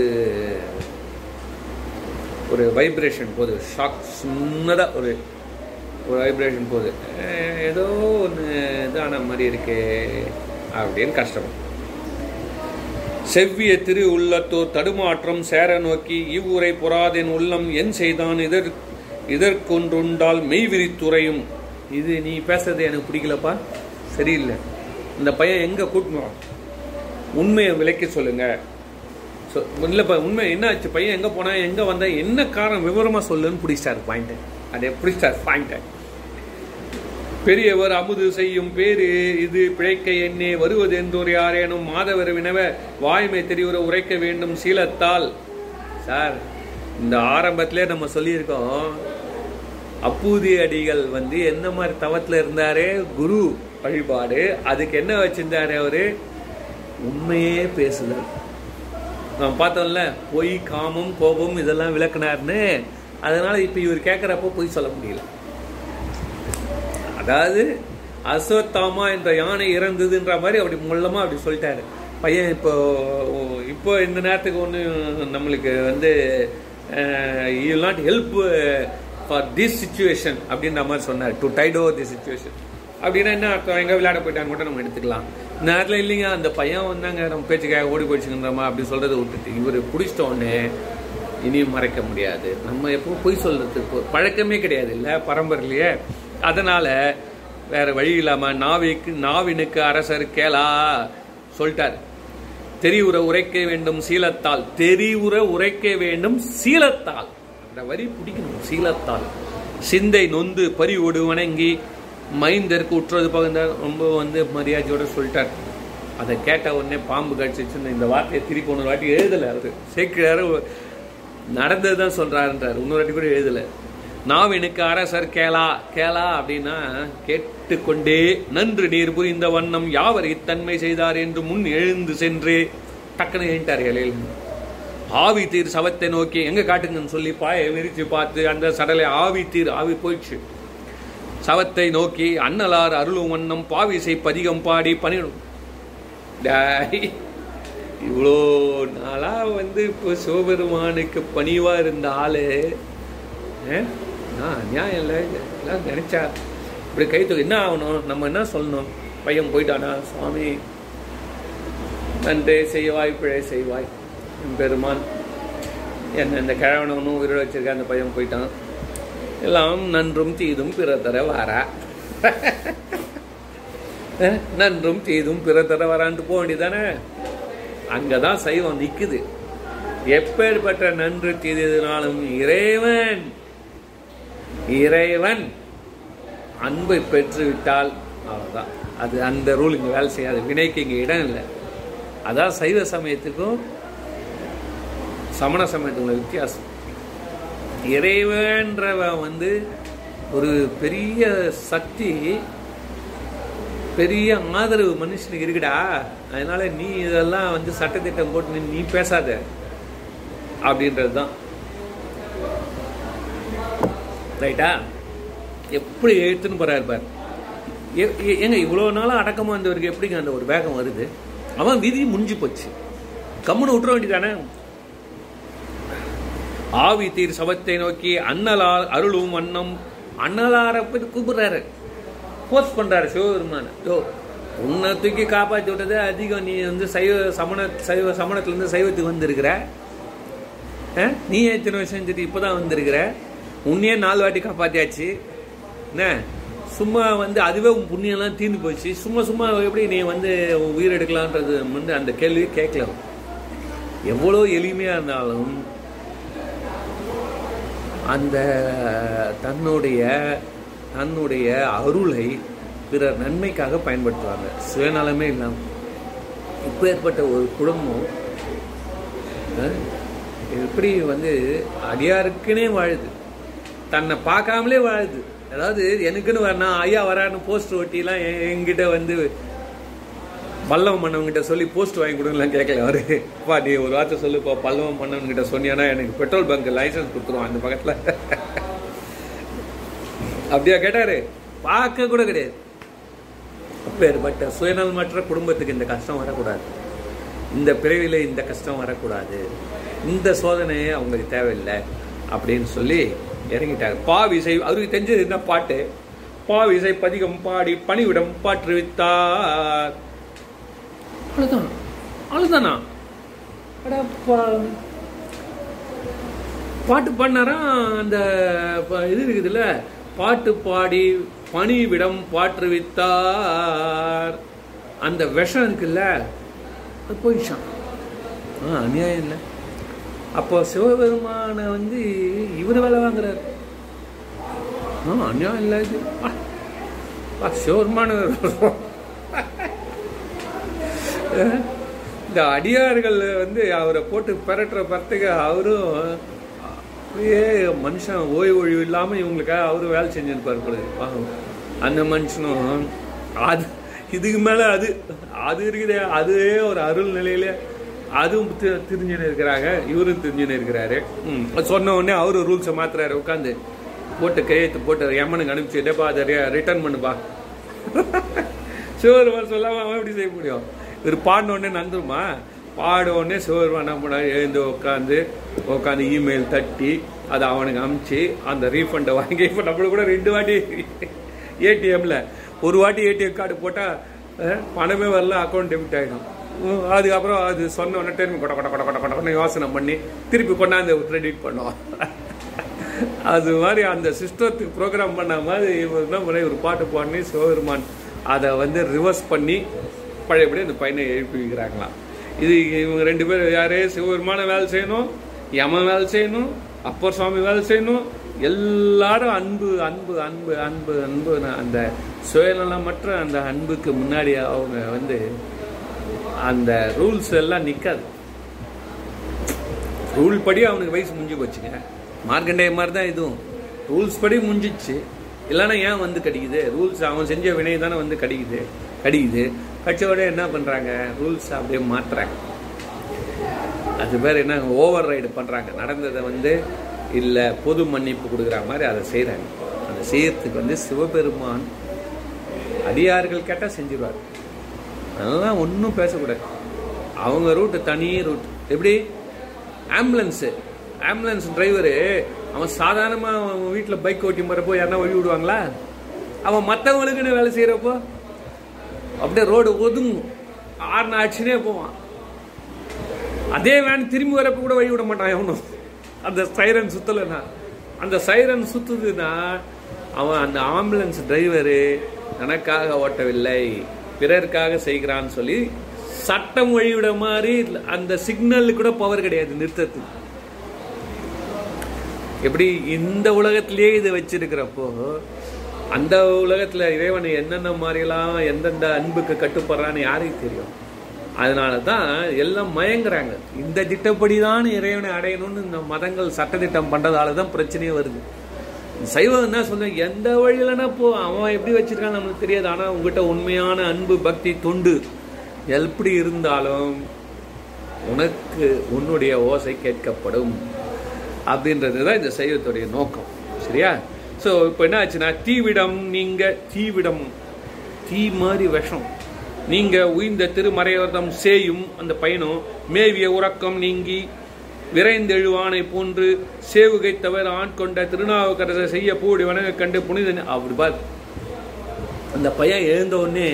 A: ஒரு வைப்ரேஷன் போகுது ஷாக் சின்னதாக ஒரு ஒரு வைப்ரேஷன் போகுது ஏதோ ஒன்று இதான மாதிரி இருக்கே. அப்படின்னு கஷ்டப்படும் செவ்விய திரு உள்ளத்தோர் தடுமாற்றம் சேர நோக்கி இவ்வுரை பொறாதென் உள்ளம் என் செய்தான் இதற் இதற்கொன்றுண்டால் மெய் விரித்துறையும். இது நீ பேசுறது எனக்கு பிடிக்கலப்பா. சரியில்லை. இந்த பையன் எங்கே கூட்டணும் உண்மையை விளக்கி சொல்லுங்க. சொ- இல்லைப்பா உண்மை என்ன ஆச்சு பையன் எங்கே போனால் எங்கே வந்தேன்? என்ன காரணம்? விவரமாக சொல்லுன்னு பிடிச்சாரு பாயிண்ட்டு அதே பிடிச்சாரு பாயிண்ட் பெரியவர் அமுது செய்யும் பேரு இது பிழைக்க எண்ணே வருவது என்றோர் யாரேனும் மாதவர் வினவ வாய்மை தெரிவுற உரைக்க வேண்டும் சீலத்தால். சார் இந்த ஆரம்பத்திலே நம்ம சொல்லியிருக்கோம் அப்பூதி அடிகள் வந்து என்ன மாதிரி தவத்தில் இருந்தாரு குரு வழிபாடு அதுக்கு என்ன வச்சிருந்தாரு அவரு? உண்மையே பேசுதல். நம்ம பார்த்தோம்ல பொய் காமம் கோபம் இதெல்லாம் விளக்குனாருன்னு அதனால இப்போ இவர் கேட்குறப்போ பொய் சொல்ல முடியல. அதாவது அஸ்வத்தாமா என்ற யானை இறந்ததுன்ற மாதிரி அப்படி முள்ளமாக அப்படி சொல்லிட்டாரு. பையன் இப்போ இப்போ இந்த நேரத்துக்கு ஒன்று நம்மளுக்கு வந்து you not help for this situation அப்படின்ற மாதிரி சொன்னார். To tide over the situation அப்படின்னா என்ன அர்த்தம்? எங்கே விளையாட போயிட்டாங்க கூட நம்ம எடுத்துக்கலாம். இந்த நேரத்தில் இல்லைங்க அந்த பையன் வந்தாங்க நம்ம பேச்சுக்காக ஓடி போயிடுச்சுங்கிறமா அப்படி சொல்கிறத விட்டுட்டு இவர் பிடிச்சிட்டோன்னே இனியும் மறைக்க முடியாது. நம்ம எப்போ பொய் சொல்கிறதுக்கு பழக்கமே கிடையாது இல்லை? பரம்பரையிலேயே அதனால் வேற வழி இல்லாமல் நாவிக்கு நாவினுக்கு அரசர் கேளா சொல்லிட்டார். தெரிவுற உரைக்க வேண்டும் சீலத்தால் தெரிவுற உரைக்க வேண்டும் சீலத்தால். அந்த வரி பிடிக்கணும் சீலத்தால். சிந்தை நொந்து பறிவோடு வணங்கி மைந்தருக்கு உற்றது பகிர்ந்தார் ரொம்ப வந்து மரியாதையோடு சொல்லிட்டார். அதை கேட்ட உடனே பாம்பு கடிச்சிச்சுன்னு இந்த வார்த்தையை திருப்பி ஒன்று வாட்டி எழுதலை அவர். சேர்க்கிறாரு நடந்தது தான் சொல்கிறாருன்றார் இன்னொரு வாட்டி கூட எழுதலை. நாவினுக்கு அரசர் கேளா கேளா அப்படின்னா கேட்டுக்கொண்டே நன்று நீர் புரிந்த வண்ணம் யாவர் இத்தன்மை செய்தார் என்று முன் எழுந்து சென்று டக்குன்னு எழுந்தார் இலையில். ஆவி தீர் சவத்தை நோக்கி எங்க காட்டுங்கன்னு சொல்லி பாயை விரிச்சு பார்த்து அந்த சடலை ஆவி தீர் ஆவி போயிடுச்சு. சவத்தை நோக்கி அன்னலார் அருளும் வண்ணம் பாவிசை பதிகம் பாடி பணிடும் இவ்வளோ நாளாக வந்து இப்போ சிவபெருமானுக்கு பணிவாக இருந்த ஆள் ஆ நியாயம் இல்லை எல்லாம் நினச்சா இப்படி கை தூக்கி என்ன ஆகணும்? நம்ம என்ன சொல்லணும்? பையன் போயிட்டானா? சுவாமி நன்றே செய்வாய் பிழை செய்வாய். என் பெருமான் என்ன இந்த கிழவனவனும் உயிரோட வச்சிருக்க அந்த பையன் போயிட்டான். எல்லாம் நன்றும் தீதும் பிற தர வாரா நன்றும் தீதும் பிற தர வரான்ட்டு போக வேண்டியதானே அங்கதான் சைவம் நிற்குது எப்பேற்பட்ட நன்று தீதினாலும் இறைவன் இறைவன் அன்பை பெற்றுவிட்டால் அவ்வளோதான் அது அந்த ரூல் இங்கே வேலை செய்யாது. வினைக்கு இங்கே இடம் இல்லை. அதான் சைவ சமயத்துக்கும் சமண சமயத்துக்குள்ள வித்தியாசம். இறைவன்றவன் வந்து ஒரு பெரிய சக்தி பெரிய ஆதரவு மனுஷனுக்கு இருக்குடா. அதனால நீ இதெல்லாம் வந்து சட்டத்திட்டம் போட்டு நீ பேசாத. அப்படின்றது தான் ரைட்டா எப்படி எழுத்துன்னு போகிறாரு பார். எ- ஏங்க இவ்வளோ நாளாக அடக்கமாக இருந்தவருக்கு எப்படிங்க அந்த ஒரு வேகம் வருது? அவன் விதி முடிஞ்சு போச்சு. கம்முன்னு விட்டுற வேண்டியதானே ஆவி தீர் சவத்தை நோக்கி அன்னலார் அருளும் வண்ணம் அன்னலாரை போய் கூப்பிடுறாரு. போஸ்ட் பண்ணுறாரு சிவபெருமான. ஓ உன்னை தூக்கி காப்பாற்றி விட்டது அதிகம். நீ வந்து சைவ சமண சைவ சமணத்துலேருந்து சைவத்துக்கு வந்திருக்கிற. ஆ? நீ எத்தனை வருஷம் செஞ்சுட்டு இப்போதான் வந்திருக்கிற. உன்னையே நாலு வாட்டி காப்பாத்தியாச்சு. என்ன? சும்மா வந்து அதுவே உன் புண்ணியெல்லாம் தீர்ந்து போச்சு. சும்மா சும்மா எப்படி நீ வந்து உயிர் எடுக்கலான்றது வந்து அந்த கேள்வி கேட்கல. எவ்வளோ எளிமையாக இருந்தாலும் அந்த தன்னுடைய தன்னுடைய அருளை பிறர் நன்மைக்காக பயன்படுத்துவாங்க. சுயநலமே இல்லாமல் இப்போ ஏற்பட்ட ஒரு குடும்பம் எப்படி வந்து அடியாருக்குனே வாழுது. தன்னை பார்க்காமலே வாழுது. அதாவது எனக்குன்னு வரணும் ஐயா வரான்னு போஸ்டர் ஒட்டிலாம் என்கிட்ட வந்து பல்லவம் மன்னவங்கிட்ட சொல்லி போஸ்ட் வாங்கி கொடுங்கலாம் கேட்கல அவரு. அப்பா நீ ஒரு வார்த்தை சொல்லுப்பா பல்லவம் மன்னவன்கிட்ட சொன்னியானா எனக்கு பெட்ரோல் பங்க் லைசன்ஸ் கொடுத்துருவான் அந்த பக்கத்தில். அப்படியா கேட்டாரு. பார்க்க கூட கிடையாது. அப்பேற்பட்ட சுயநலமற்ற குடும்பத்துக்கு இந்த கஷ்டம் வரக்கூடாது. இந்த பிறவியில் இந்த கஷ்டம் வரக்கூடாது. இந்த சோதனையே அவங்களுக்கு தேவையில்லை அப்படின்னு சொல்லி இறங்கிட்டாங்க. பாவிசை அவருக்கு தெரிஞ்சது என்ன பாட்டு? பாவிசை பதிகம் பாடி பணிவிடம் பாற்றுவித்தார். வித்தார் அழுதானா பாட்டு பாடினாராம் அந்த இது இருக்குதுல்ல. பாட்டு பாடி பணிவிடம் பாற்றுவித்தார். அந்த விஷம் இருக்குல்ல. போயிடுச்சான் ஆ அநியாயம் இல்லை. அப்போ சிவபெருமானை வந்து இவர் வேலை வாங்குறாரு. ஆமாம் அநியாயம் இல்லை இது. சிவபெருமான இந்த அடியார்கள் வந்து அவரை போட்டு பெரட்டுற பரத்துக்கு அவரும் அப்படியே மனுஷன் ஓய்வு ஒழிவு இல்லாமல் இவங்களுக்காக அவரும் வேலை செஞ்சுருப்பார் போல அந்த மனுஷனும் அது இதுக்கு மேலே அது அது இருக்குதே அதுவே ஒரு அருள் நிலையில அதுவும் தெரிஞ்சுன்னு இருக்கிறாங்க இவரும் தெரிஞ்சுன்னு இருக்கிறாரு ம் சொன்ன உடனே அவரு ரூல்ஸை மாத்துறாரு. உட்காந்து போட்டு கையெழுத்து போட்டு எம்மனுக்கு அனுப்பிச்சுட்டேப்பா அதை ரிட்டர்ன் பண்ணுப்பா <laughs> சிவபெருமான் சொல்லாமல் அவன் எப்படி செய்ய முடியும்? இவர் பாடின உடனே நந்துருமா? பாட உடனே சிவபெருமான் என்ன பண்ணாரு? எழுந்து உட்காந்து உட்காந்து இமெயில் தட்டி அதை அவனுக்கு அமுச்சு அந்த ரீஃபண்டை வாங்கி இப்போ நம்மளுக்கு கூட ரெண்டு வாட்டி ஏடிஎம்ல ஒரு வாட்டி ஏடிஎம் கார்டு போட்டால் பணமே வரல அக்கௌண்ட் டெபிட் ஆகிடும் அதுக்கப்புறம் அது சொன்ன உடனே டெர்மி கொட கொட கொட கொட கொடன்னு யோசனை பண்ணி திருப்பி கொண்டாந்து கிரெடிட் பண்ணோம் அது மாதிரி அந்த சிஸ்டத்துக்கு ப்ரோக்ராம் பண்ண மாதிரி இவர் என்ன ஒரு பாட்டு பாடி சிவபெருமான் அதை வந்து ரிவர்ஸ் பண்ணி பழையபடி அந்த பையனை எழுப்பி வைக்கிறாங்களாம். இது இவங்க ரெண்டு பேரும் யாரே? சிவபெருமான வேலை செய்யணும் யமன் வேலை செய்யணும் அப்பர் சுவாமி வேலை செய்யணும். எல்லாரும் அன்பு அன்பு அன்பு அன்பு அன்பு அந்த சுயநலமற்ற அந்த அன்புக்கு முன்னாடி அவங்க வந்து அந்த ரூல்ஸ் எல்லாம் நிற்காது ரூல் படி அவனுக்கு வயசு முடிஞ்சு போச்சுங்க. மார்க்கண்டேய மாதிரி தான் இதுவும். ரூல்ஸ் படி முடிஞ்சிச்சு. இல்லைன்னா ஏன் வந்து கடிக்குது? ரூல்ஸ் அவன் செஞ்ச வினை தானே வந்து கடிக்குது? கடிக்குது. கட்சியோட என்ன பண்ணுறாங்க ரூல்ஸ் அப்படியே மாற்றுறாங்க அது பேர் என்ன ஓவர் ரைடு பண்ணுறாங்க நடந்ததை வந்து இல்லை பொது மன்னிப்பு கொடுக்குற மாதிரி அதை செய்கிறாங்க அதை செய்யறதுக்கு வந்து சிவபெருமான் அடியார்கள் கேட்டால் செஞ்சிருவார். அதெல்லாம் ஒன்றும் பேசக்கூடாது. அவங்க ரூட்டு தனி ரூட் எப்படி? ஆம்புலன்ஸு ஆம்புலன்ஸ் டிரைவரு அவன் சாதாரணமாக அவன் வீட்டில் பைக் ஓட்டி போகிறப்போ யாருன்னா வழி விடுவாங்களா? அவன் மற்றவங்களுக்குன்னு வேலை செய்கிறப்போ அப்படியே ரோடு ஒதுங்கும். ஆறு ஆச்சுனே போவான். அதே வேன் திரும்பி வரப்போ கூட வழி விட மாட்டான் எவனும். அந்த சைரன் சுத்தலைன்னா. அந்த சைரன் சுத்துதுன்னா அவன் அந்த ஆம்புலன்ஸ் டிரைவரு எனக்காக ஓட்டவில்லை. பிறருக்காக செய்கிறான்னு சொல்லி சட்டம் வழிவிட மாதிரி அந்த சிக்னல் கூட பவர் கிடையாது நிறுத்தத்துக்கு. எப்படி இந்த உலகத்திலேயே இதை வச்சிருக்கிறப்போ அந்த உலகத்துல இறைவன் என்னென்ன மாதிரிலாம் எந்தெந்த அன்புக்கு கட்டுப்படுறான்னு யாருக்கு தெரியும்? அதனால தான் எல்லாம் மயங்குறாங்க. இந்த திட்டப்படி தான் இறைவனை அடையணும்னு இந்த மதங்கள் சட்டத்திட்டம் பண்ணுறதால தான் பிரச்சனையே வருது. சைவம் என்ன சொல்லுவேன் எந்த வழியிலனா போ அவன் எப்படி வச்சிருக்கான் நம்மளுக்கு தெரியாது. ஆனால் உங்ககிட்ட உண்மையான அன்பு பக்தி தொண்டு எப்படி இருந்தாலும் உனக்கு உன்னுடைய ஓசை கேட்கப்படும் அப்படின்றது தான் இந்த சைவத்துடைய நோக்கம். சரியா? ஸோ இப்போ என்ன ஆச்சுன்னா தீவிடம் நீங்கள் தீவிடம் தீ மாதிரி விஷம். நீங்கள் உயிர்ந்த திருமறைவர்தம் சேயும் அந்த பயணம் மேவிய உறக்கம் நீங்கி விரைந்தெழுவானை போன்று சேவுகை தவிர ஆண் கொண்ட திருநாவுக்கரசர் செய்ய பூடி வணங்க கண்டு புனித அப்படி பார். அந்த பையன் எழுந்த உடனே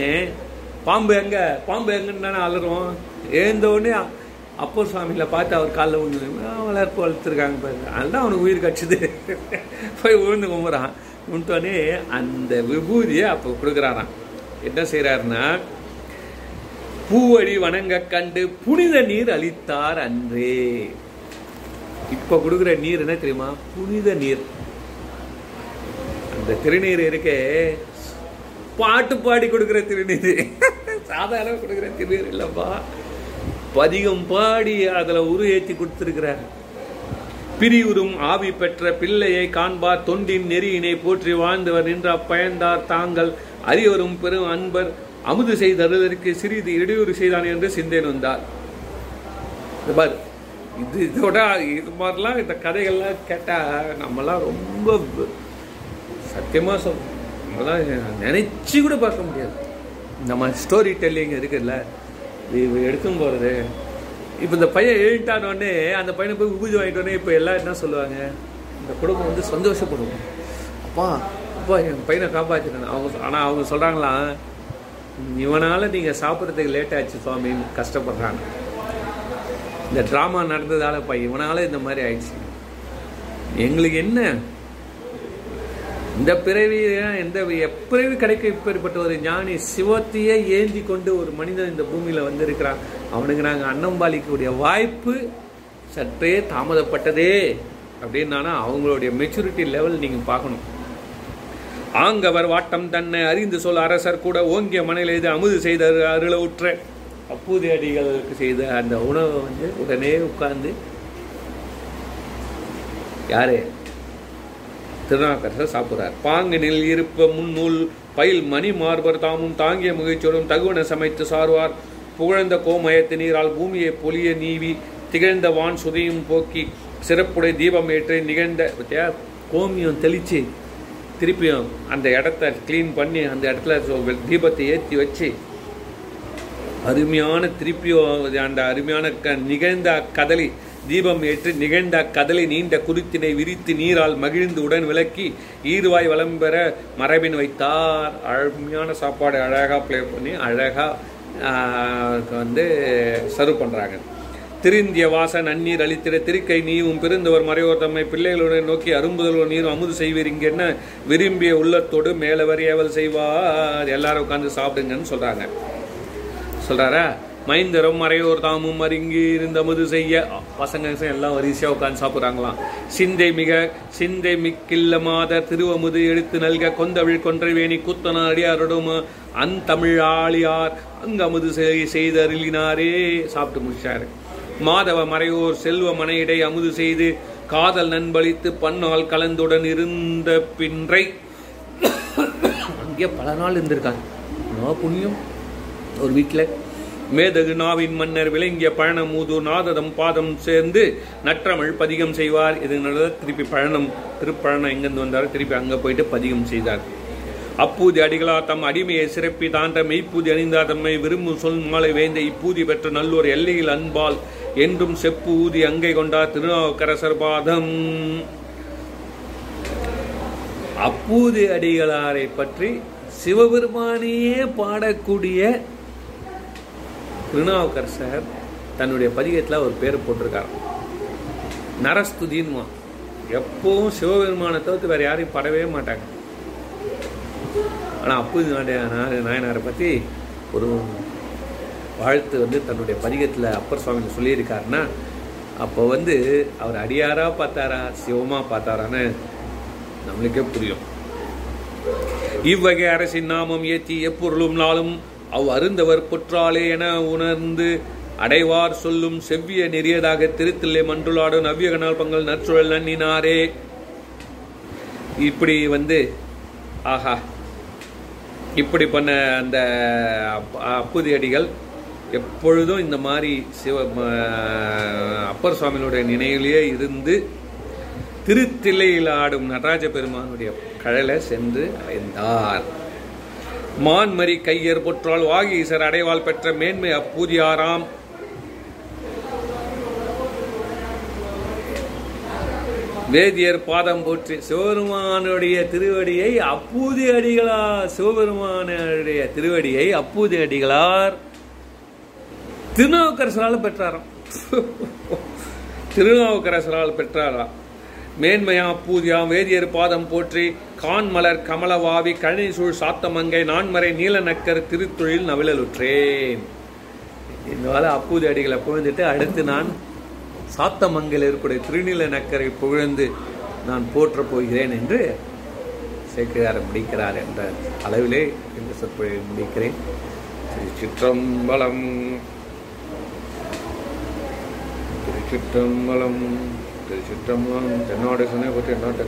A: பாம்பு எங்க? பாம்பு எங்கன்னு தானே அலறோம் எழுந்த உடனே அப்போ சுவாமியில் பார்த்து அவர் காலில் விழுந்து வளர்ப்பு வளர்த்துருக்காங்க பாருங்க அதுதான் அவனுக்கு உயிர் கட்சிது. போய் விழுந்து கும்புறான் விட்டோடனே அந்த விபூதியை அப்போ கொடுக்குறாராம். என்ன செய்கிறாருன்னா பூவடி வணங்க கண்டு புனித நீர் அளித்தார் அன்றே. இப்ப கொடுக்குற நீர் என்ன தெரியுமா? புனித நீர். அந்த திருநீர் இருக்கே. பாட்டு பாடி கொடுக்குற திருநீர். சாதாரண கொடுக்குற திருநீர் இல்லப்பா. பதிகம் பாடி அதுல உரு ஏற்றி கொடுத்திருக்கிறார். பிரிவுறும் ஆவி பெற்ற பிள்ளையை காண்பார். தொண்டின் நெறியினை போற்றி வாழ்ந்தவர் நின்ற பயந்தார் தாங்கள். அறிவரும் பெரும் அன்பர். அமுது செய்தருவதற்கு சிறிது இடையூறு செய்தான் என்று சிந்தேன் வந்தார் பாரு. இது இதோட இது மாதிரிலாம் இந்த கதைகள்லாம் கேட்டால் நம்மலாம் ரொம்ப சத்தியமாக சொல் நம்மளாம் நினச்சி கூட பார்க்க முடியாது. நம்ம ஸ்டோரி டெல்லிங் இருக்குல்ல இது எடுக்கும் போகிறது இப்போ இந்த பையன் எழுட்டான உடனே அந்த பையனை போய் பூஜை வாங்கிட்டோடனே இப்போ எல்லாம் என்ன சொல்லுவாங்க? இந்த குடும்பம் வந்து சந்தோஷப்படுவோம் அப்பா அப்பா என் பையனை காப்பாற்றினேன் அவங்க ஆனால் அவங்க சொல்கிறாங்களாம் இவனால் நீங்கள் சாப்பிட்றதுக்கு லேட் ஆச்சு சுவாமின்னு கஷ்டப்படுறாங்க இந்த ட்ராமா நடந்ததால் இப்போ இவனால் இந்த மாதிரி ஆயிடுச்சு. எங்களுக்கு என்ன? இந்த பிறவி எந்த எப்பிறவி கிடைக்க இப்பேற்பட்ட ஒரு ஞானி சிவத்தையே ஏந்தி கொண்டு ஒரு மனிதன் இந்த பூமியில் வந்திருக்கிறான். அவனுக்கு நாங்கள் அன்னம்பாளிக்கக்கூடிய வாய்ப்பு சற்றே தாமதப்பட்டதே அப்படின்னா அவங்களுடைய மெச்சூரிட்டி லெவல் நீங்கள் பார்க்கணும். ஆங்கவர் வாட்டம் தன்னை அறிந்து சொல் அரசர் கூட ஓங்கிய மனையில் இது அமுது செய்த அருள உற்ற. அப்பூதி அடிகளுக்கு செய்த அந்த உணவை வந்து உடனே உட்கார்ந்து யாரு? திருநாக்கரசர் சாப்பிட்றார். பாங்கினில் இருப்ப முன்னூல் பயில் மணி மார்பர் தாமும் தாங்கிய மகிழ்ச்சியோடும் தகுவன சமைத்து சார்வார். புகழ்ந்த கோமயத்து நீரால் பூமியை பொலிய நீவி திகழ்ந்த வான் சுதையும் போக்கி சிறப்புடைய தீபம் ஏற்றி நிகழ்ந்த பத்தியா? கோமியம் தெளித்து திருப்பியும் அந்த இடத்த க்ளீன் பண்ணி அந்த இடத்துல தீபத்தை ஏற்றி வச்சு அருமையான திருப்பியும் அந்த அருமையான க நிகழ்ந்த கதலி தீபம் ஏற்று நிகழ்ந்த அக்கதலை நீண்ட குருத்தினை விரித்து நீரால் மகிழ்ந்து உடன் விளக்கி ஈருவாய் வளம் பெற மரபின் வைத்தார். அருமையான சாப்பாடு அழகாக ப்ளே பண்ணி அழகாக வந்து சர்வ் பண்ணுறாங்க திருந்திய வாசன் அந்நீர் அளித்திட திருக்கை நீவும் பிறந்தவர் மறையோர் தம்மை பிள்ளைகளுடன் நோக்கி அரும்புதல்வர் நீரும் அமுது செய்வீர். இங்க என்ன விரும்பிய உள்ளத்தோடு மேலவர் ஏவல் செய்வார். எல்லாரும் உட்காந்து சாப்பிடுங்கன்னு சொல்கிறாங்க சொல்கிறாரா மைந்தரும் மறையோர் தாமும் மருங்கி இருந்தமுது செய்ய. பசங்க எல்லாம் வரிசையாக உட்காந்து சாப்பிட்றாங்களாம். சிந்தை மிக சிந்தை மிக்கில்ல மாத திருவமுது எடுத்து நல்க கொந்தவிழ் கொன்றைவேணி குத்தன அடியாரோடும் அந்தமிழ் ஆளியார் அங்கமுது செய்- செய்தருளினாரே சாப்பிட்டு முடிச்சாரு. மாதவ மறையோர் செல்வ மனையிடை அமுது செய்து காதல் நண்பளித்து பன்னால் கலந்துடன் இருந்த பின்றை அங்கே பல நாள் இருந்திருக்காங்க புண்ணியம்? ஒரு வீட்டில் மேதகு நாவின் மன்னர் விளங்கிய பழனமூது நாததம் பாதம் சேர்ந்து நற்றமிழ் பதிகம் செய்வார். இதனால திருப்பி பழனம் திருப்பழனம் எங்கேருந்து வந்தாரோ திருப்பி அங்கே போயிட்டு பதிகம் செய்தார். அப்பூதி அடிகளா தம் அடிமையை சிறப்பி தாண்ட மெய்ப்பூதி அணிந்தா தம்மை விரும்பும் சொல் மாலை வேந்த இப்பூதி பெற்ற நல்லோர் எல்லையில் அன்பால் என்றும் செப்பு ஊதி அங்கை கொண்டார் திருநாவுக்கரசர் பாதம். அப்பூதி அடிகளாரை பற்றி சிவபெருமானையே பாடக்கூடிய திருநாவுக்கரசர் தன்னுடைய பதிகத்தில் ஒரு பேர் போட்டிருக்கார். நரஸ்துதின்மா எப்பவும் சிவபெருமானை தவிர்த்து வேறு யாரையும் படவே மாட்டாங்க. ஆனால் அப்போது நாயனாரை பற்றி ஒரு வாழ்த்து வந்து தன்னுடைய பதிகத்தில் அப்பர் சுவாமி சொல்லியிருக்காருன்னா அப்போ வந்து அவர் அடியாராக பார்த்தாரா சிவமாக பார்த்தாரான்னு நம்மளுக்கே புரியும். இவ்வகை அரசின் நாமம் ஏற்றி எப்பொருளும் நாளும் அவ் அருந்தவர் பொற்றாலே என உணர்ந்து அடைவார் சொல்லும் செவ்விய நெறியதாக திருத்தில்லை மன்றுளாடும் நவ்யகனால் பங்கள் நற்சுழல் நன்னினாரே. இப்படி வந்து ஆஹா இப்படி பண்ண அந்த அப்புதி அடிகள் எப்பொழுதும் இந்த மாதிரி சிவ ம- அப்பர் சுவாமியினுடைய நினைவிலேயே இருந்து திருத்தில்லையில் ஆடும் நடராஜ பெருமானுடைய கழலை சென்று அடைந்தார். மான்மரி கையர் பொற்றால் வாகீசர் அடைவாள் பெற்ற மேன்மை அப்பூதியாராம். வேதியர் பாதம் போற்றி சிவபெருமானுடைய திருவடியை அப்பூதி அடிகளார் சிவபெருமானுடைய திருவடியை அப்பூதி அடிகளார் திருநாவுக்கரசரால் பெற்றாராம். திருநாவுக்கரசரால் பெற்றாராம். மேன்மையா பூதியாம் வேதியர் பாதம் போற்றி கான்மலர் கமலவாவி கழனி சூழ் சாத்தமங்கை நான்மறை நீலநக்கர் திருத்தொழில் நவிழலுற்றேன். இந்த வேலை அப்பூதி அடிகளை புகழ்ந்துட்டு அடுத்து நான் சாத்தமங்கல் இருக்கக்கூடிய திருநீல நக்கரை புகழ்ந்து நான் போற்றப் போகிறேன் என்று சேக்கிழார் முடிக்கிறார் என்ற அளவிலே இந்த சொற்பொழிவை முடிக்கிறேன். திருச்சிற்றம்பலம் திருச்சிற்றம்பலம் திருச்சிற்றம்பலம் தென்னாடு சுனை பற்றி நாட்டை